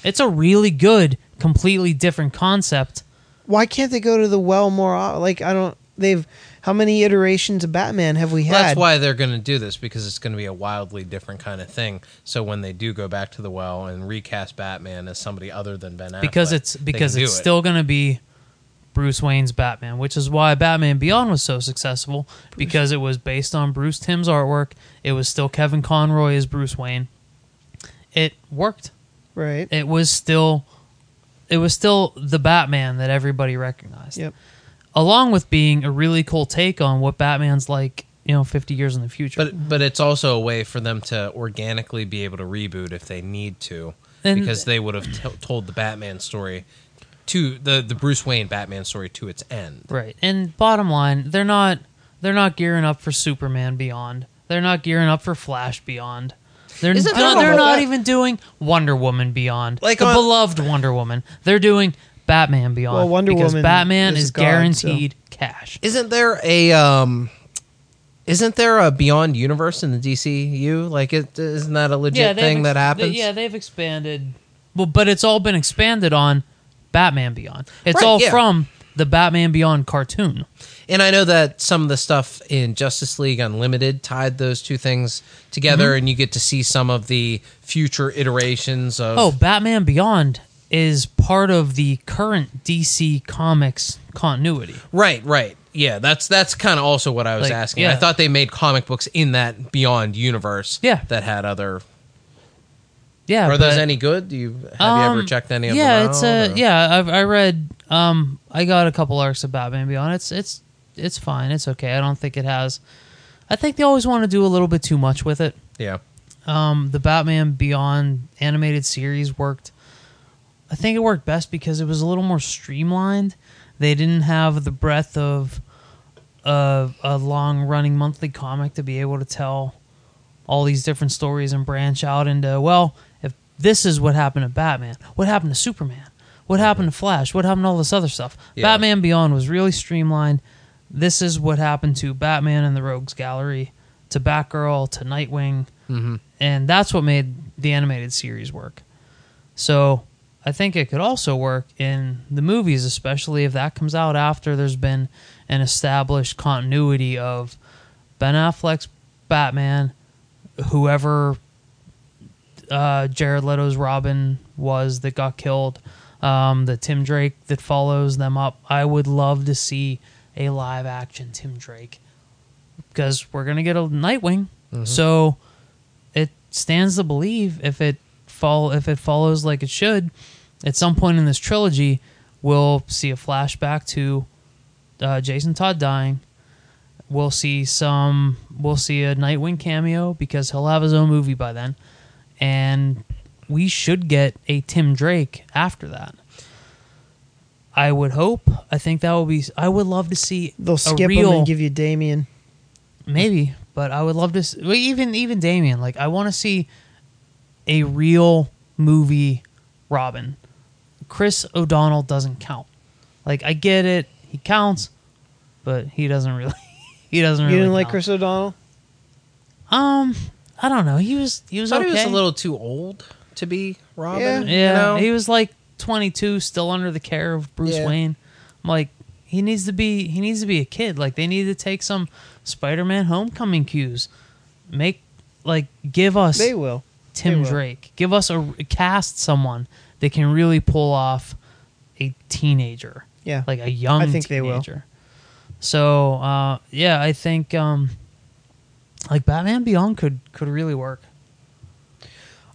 it's a really good, completely different concept. Why can't they go to the well more? o- Like I don't. They've how many iterations of Batman have we had? That's why they're going to do this because it's going to be a wildly different kind of thing. So when they do go back to the well and recast Batman as somebody other than Ben Affleck, because it's because can do it's it. still going to be Bruce Wayne's Batman, which is why Batman Beyond was so successful because it was based on Bruce Timm's artwork. It was still Kevin Conroy as Bruce Wayne. it worked. Right. It was still it was still the Batman that everybody recognized. Yep. Along with being a really cool take on what Batman's like, you know, 50 years in the future. But but it's also a way for them to organically be able to reboot if they need to, And- because they would have t- told the Batman story to the the Bruce Wayne Batman story to its end. Right. And bottom line, they're not they're not gearing up for Superman Beyond. They're not gearing up for Flash Beyond. They're Isn't no, there- they're not that? even doing Wonder Woman Beyond. Like the on- beloved Wonder Woman. They're doing Batman Beyond. Well, Wonder because Woman Batman is is, a god, guaranteed cash. Isn't there a um? Isn't there a Beyond universe in the DCU? Like, it isn't that a legit they've thing ex- that they- happens? yeah, they've expanded. Well, but it's all been expanded on Batman Beyond. It's Right, all yeah. from the Batman Beyond cartoon. And I know that some of the stuff in Justice League Unlimited tied those two things together, Mm-hmm. and you get to see some of the future iterations of. Oh, Batman Beyond is part of the current DC Comics continuity. right, right. Yeah, that's that's kind of also what I was Like, asking. yeah. I thought they made comic books in that Beyond universe. Yeah. that had other. Yeah, Are those but- any good? Do you have you ever Um, checked any of yeah, them? Yeah, it's a or- yeah. I've I read. Um, I got a couple arcs of Batman Beyond. It's it's it's fine. It's okay. I don't think it has. I think they always want to do a little bit too much with it. yeah. Um, the Batman Beyond animated series worked. I think it worked best because it was a little more streamlined. They didn't have the breadth of a, a long running monthly comic to be able to tell all these different stories and branch out into well, this is what happened to Batman, what happened to Superman, what happened to Flash, what happened to all this other stuff. Yeah. Batman Beyond was really streamlined. This is what happened to Batman and the Rogues Gallery, to Batgirl, to Nightwing, mm-hmm. and that's what made the animated series work. So I think it could also work in the movies, especially if that comes out after there's been an established continuity of Ben Affleck's Batman, whoever uh, Jared Leto's Robin was that got killed, um, the Tim Drake that follows them up. I would love to see a live action Tim Drake because we're gonna get a Nightwing, so it stands to believe if it fall if it follows like it should, at some point in this trilogy, we'll see a flashback to uh, Jason Todd dying. We'll see some. We'll see a Nightwing cameo because he'll have his own movie by then, and we should get a Tim Drake after that. I would hope. I think that would be. I would love to see They'll skip real, him and give you Damian. Maybe, but I would love to see, even even Damian. Like I want to see a real movie Robin. Chris O'Donnell doesn't count. Like I get it, he counts, but he doesn't really. he doesn't really. You didn't like. Chris O'Donnell? Um, I don't know. He was he was I thought okay. he was a little too old to be Robin. Yeah. you yeah, know? he was like 22, still under the care of Bruce Yeah. Wayne. I'm like, he needs to be he needs to be a kid. Like they need to take some Spider-Man Homecoming cues. Make like give us They will. Tim They will. Drake. Give us a cast someone that can really pull off a teenager, Yeah. like a young I think they will. So uh, yeah, I think um, like Batman Beyond could could really work.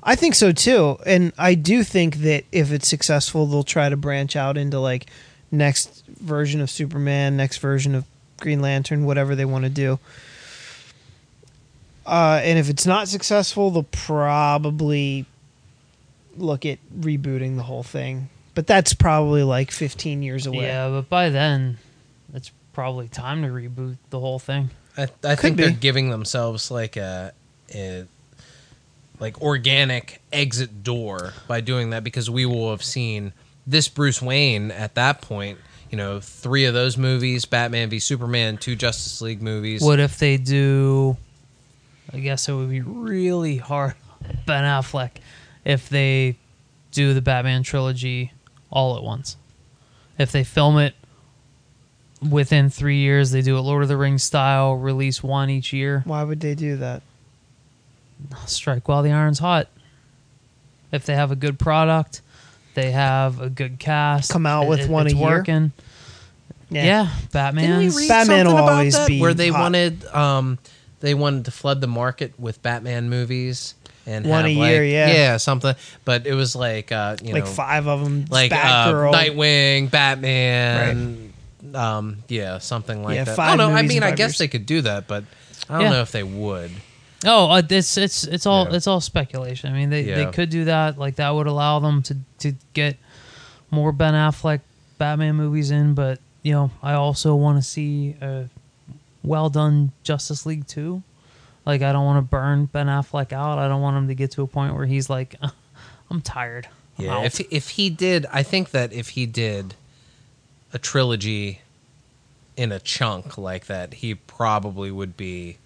I think so too. And I do think that if it's successful, they'll try to branch out into like next version of Superman, next version of Green Lantern, whatever they want to do. Uh, and if it's not successful, they'll probably look at rebooting the whole thing. But that's probably like 15 years away. Yeah, but by then, it's probably time to reboot the whole thing. I, I think be. they're giving themselves like a, a like organic exit door by doing that because we will have seen this Bruce Wayne at that point. You know, three of those movies: Batman v Superman, two Justice League movies. What if they do? I guess it would be really hard, Ben Affleck, if they do the Batman trilogy all at once. If they film it within three years, they do a Lord of the Rings style, release one each year. Why would they do that? strike while the iron's hot. If they have a good product, they have a good cast. Come out with one a it's year? working. Yeah, Didn't Batman. we read Batman something will about always that? be where they hot. wanted um they wanted to flood the market with Batman movies and One have, a year, like- yeah. yeah, something. But it was like uh, you like know, five of them. like uh, Batgirl. Nightwing, Batman, um, yeah, something like Yeah, that. I five don't know. I mean, I guess years. they could do that, but I don't Yeah. know if they would. Oh, uh, it's it's it's all Yeah. it's all speculation. I mean, they, they could do that. Like that would allow them to to get more Ben Affleck Batman movies in. But you know, I also want to see a well done Justice League too. Like I don't want to burn Ben Affleck out. I don't want him to get to a point where he's like, I'm tired. I'm Yeah, out." if if he did, I think that if he did a trilogy in a chunk like that, he probably would be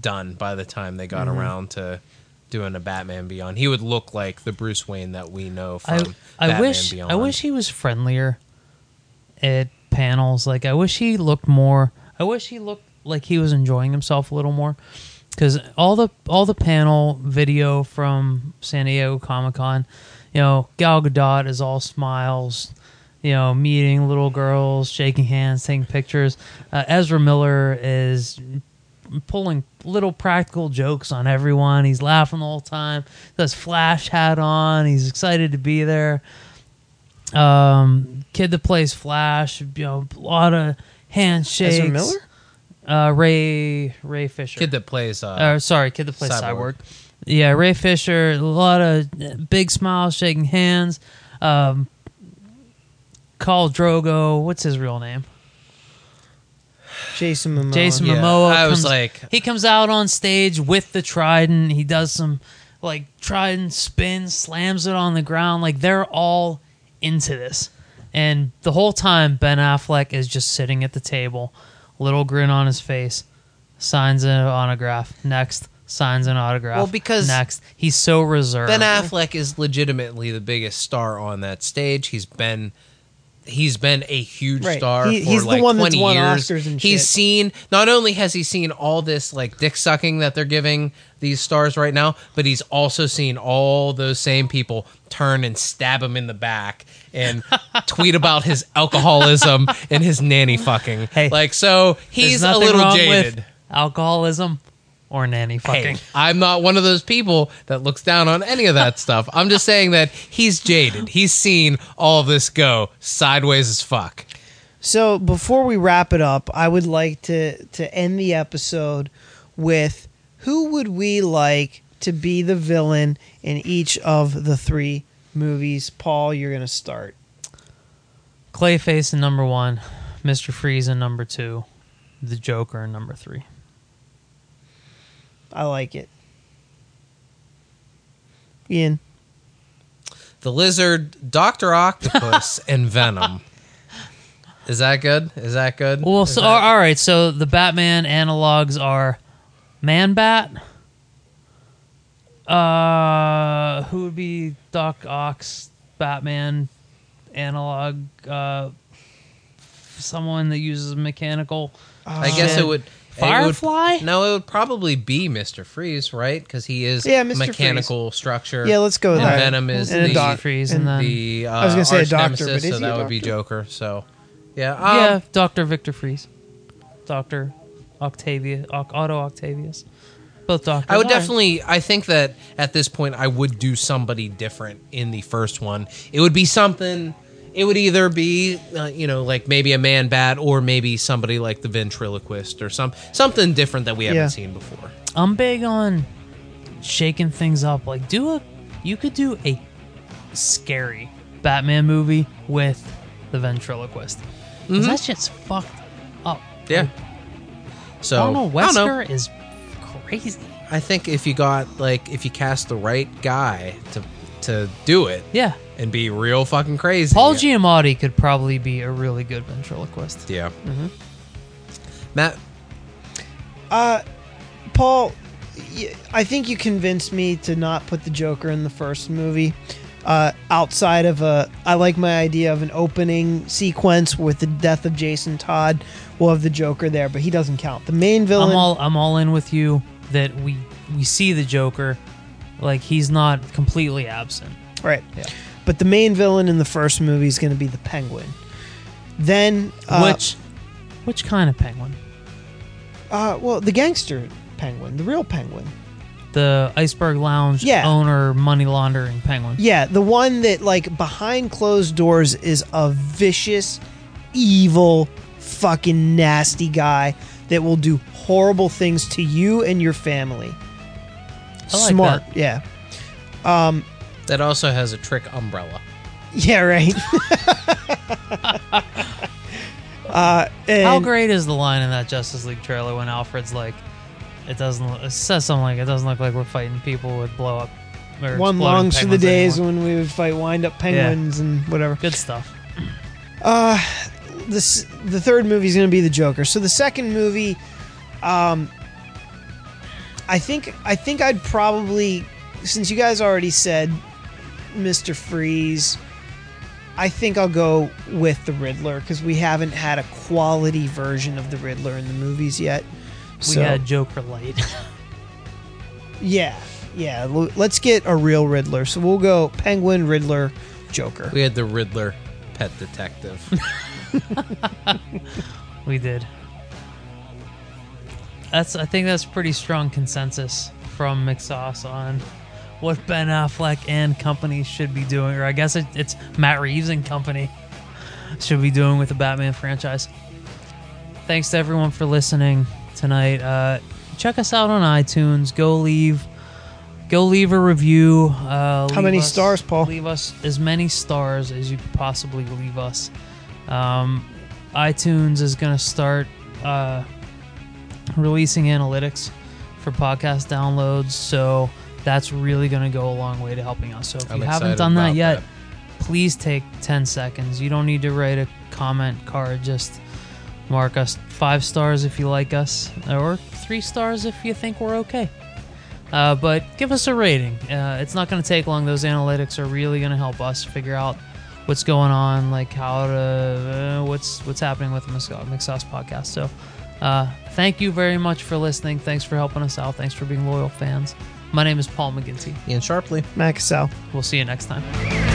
done by the time they got Mm-hmm. around to doing a Batman Beyond. He would look like the Bruce Wayne that we know I from I Batman wish Beyond. I wish he was friendlier at panels. Like I wish he looked more. I wish he looked like he was enjoying himself a little more. Because all the all the panel video from San Diego Comic Con, you know, Gal Gadot is all smiles, you know, meeting little girls, shaking hands, taking pictures. Uh, Ezra Miller is pulling little practical jokes on everyone. He's laughing the whole time. Does Flash hat on. He's excited to be there. Um, kid that plays Flash, you know, a lot of handshakes. Ezra Miller. Uh, Ray Ray Fisher. kid that plays uh, uh, sorry, kid that plays Cyborg. Cyborg. Yeah, Ray Fisher. A lot of big smiles, shaking hands. Um, Khal Drogo. What's his real name? Jason Momoa. Jason Yeah, Momoa. I was comes- like- he comes out on stage with the trident. He does some like trident spin, slams it on the ground. Like they're all into this, and the whole time Ben Affleck is just sitting at the table, little grin on his face, signs an autograph. Next, signs an autograph. Well, because next, he's so reserved. Ben Affleck is legitimately the biggest star on that stage. He's been he's been a huge Right. star He- for he's the like one that's 20 won years. Oscars and he's shit. seen not only has he seen all this like dick sucking that they're giving these stars right now, but he's also seen all those same people turn and stab him in the back and tweet about his alcoholism and his nanny fucking. Hey, like so he's a little wrong jaded. with alcoholism or nanny fucking. Hey, I'm not one of those people that looks down on any of that stuff. I'm just saying that he's jaded. He's seen all of this go sideways as fuck. So before we wrap it up, I would like to to end the episode with who would we like to be the villain in each of the three movies? Paul, you're gonna start. Clayface in number one, Mr. Freeze in number two, the Joker in number three. I like it. Ian. The lizard, Doctor Octopus, and Venom. Is that good? Is that good? Well, Is so that- all right. So the Batman analogs are Man Bat. Uh, who would be Doc Ock's Batman analog? Uh, someone that uses mechanical. I guess it would. It would- Firefly? no, it would probably be Mister Freeze, right? Because he is Yeah, Mr. mechanical structure. Yeah, let's go with and that. Venom is And the, doc- Freeze, and and then the uh, I was gonna say a doctor, nemesis, but is so that would be? Joker. So, yeah, um, yeah, Doctor Victor Freeze, Doctor Octavia, Otto Octavius, both doctors. I would All right. definitely. I think that at this point, I would do somebody different in the first one. It would be something. It would either be, uh, you know, like maybe a man bat, or maybe somebody like the ventriloquist, or some something different that we haven't Yeah. seen before. I'm big on shaking things up. Like, do a, you could do a scary Batman movie with the ventriloquist. 'Cause That shit's fucked up. Yeah. So Arnold I don't know. Wesker is crazy. I think if you got like if you cast the right guy to to do it Yeah, and be real fucking crazy. Paul Giamatti could probably be a really good ventriloquist. Yeah. Matt, Uh, Paul, y- I think you convinced me to not put the Joker in the first movie. Uh, outside of a, I like my idea of an opening sequence with the death of Jason Todd. We'll have the Joker there, but he doesn't count. The main villain. I'm all I'm all in with you that we we see the Joker, like he's not completely absent. right. But the main villain in the first movie is going to be the Penguin. Then, uh, which which kind of penguin? uh, well, the gangster Penguin, the real Penguin. the Iceberg Lounge Yeah. owner money laundering penguin. Yeah, the one that like behind closed doors is a vicious, evil, fucking nasty guy that will do horrible things to you and your family. Like Smart, that. yeah. That also has a trick umbrella. Yeah, right. uh, How great is the line in that Justice League trailer when Alfred's like, "It doesn't." look- It says something like, "It doesn't look like we're fighting people with blow up." One longs for the days anymore." when we would fight wind up penguins and whatever. Good stuff. Uh, this the third movie is going to be the Joker. So the second movie, um, I think I think I'd probably since you guys already said Mister Freeze, I think I'll go with the Riddler because we haven't had a quality version of the Riddler in the movies yet. We So had Joker Light. yeah, yeah. Let's get a real Riddler. So we'll go Penguin, Riddler, Joker. We had the Riddler pet detective. we did. That's. I think that's pretty strong consensus from McSauce on what Ben Affleck and company should be doing, or I guess it, it's Matt Reeves and company should be doing with the Batman franchise. Thanks to everyone for listening tonight. Uh, check us out on iTunes. Go leave, go leave a review. Uh, How many us- stars, Paul? Leave us as many stars as you could possibly leave us. Um, iTunes is going to start uh, releasing analytics for podcast downloads, so that's really going to go a long way to helping us. So if I'm you haven't done that yet, that. please take 10 seconds. You don't need to write a comment card. Just mark us five stars if you like us, or three stars if you think we're okay. Uh, but give us a rating. Uh, it's not going to take long. Those analytics are really going to help us figure out what's going on, like how to uh, what's what's happening with the McSauce podcast. So, uh, thank you very much for listening. Thanks for helping us out. Thanks for being loyal fans. My name is Paul McGinty. Ian Sharpley. Mac Cassell. We'll see you next time.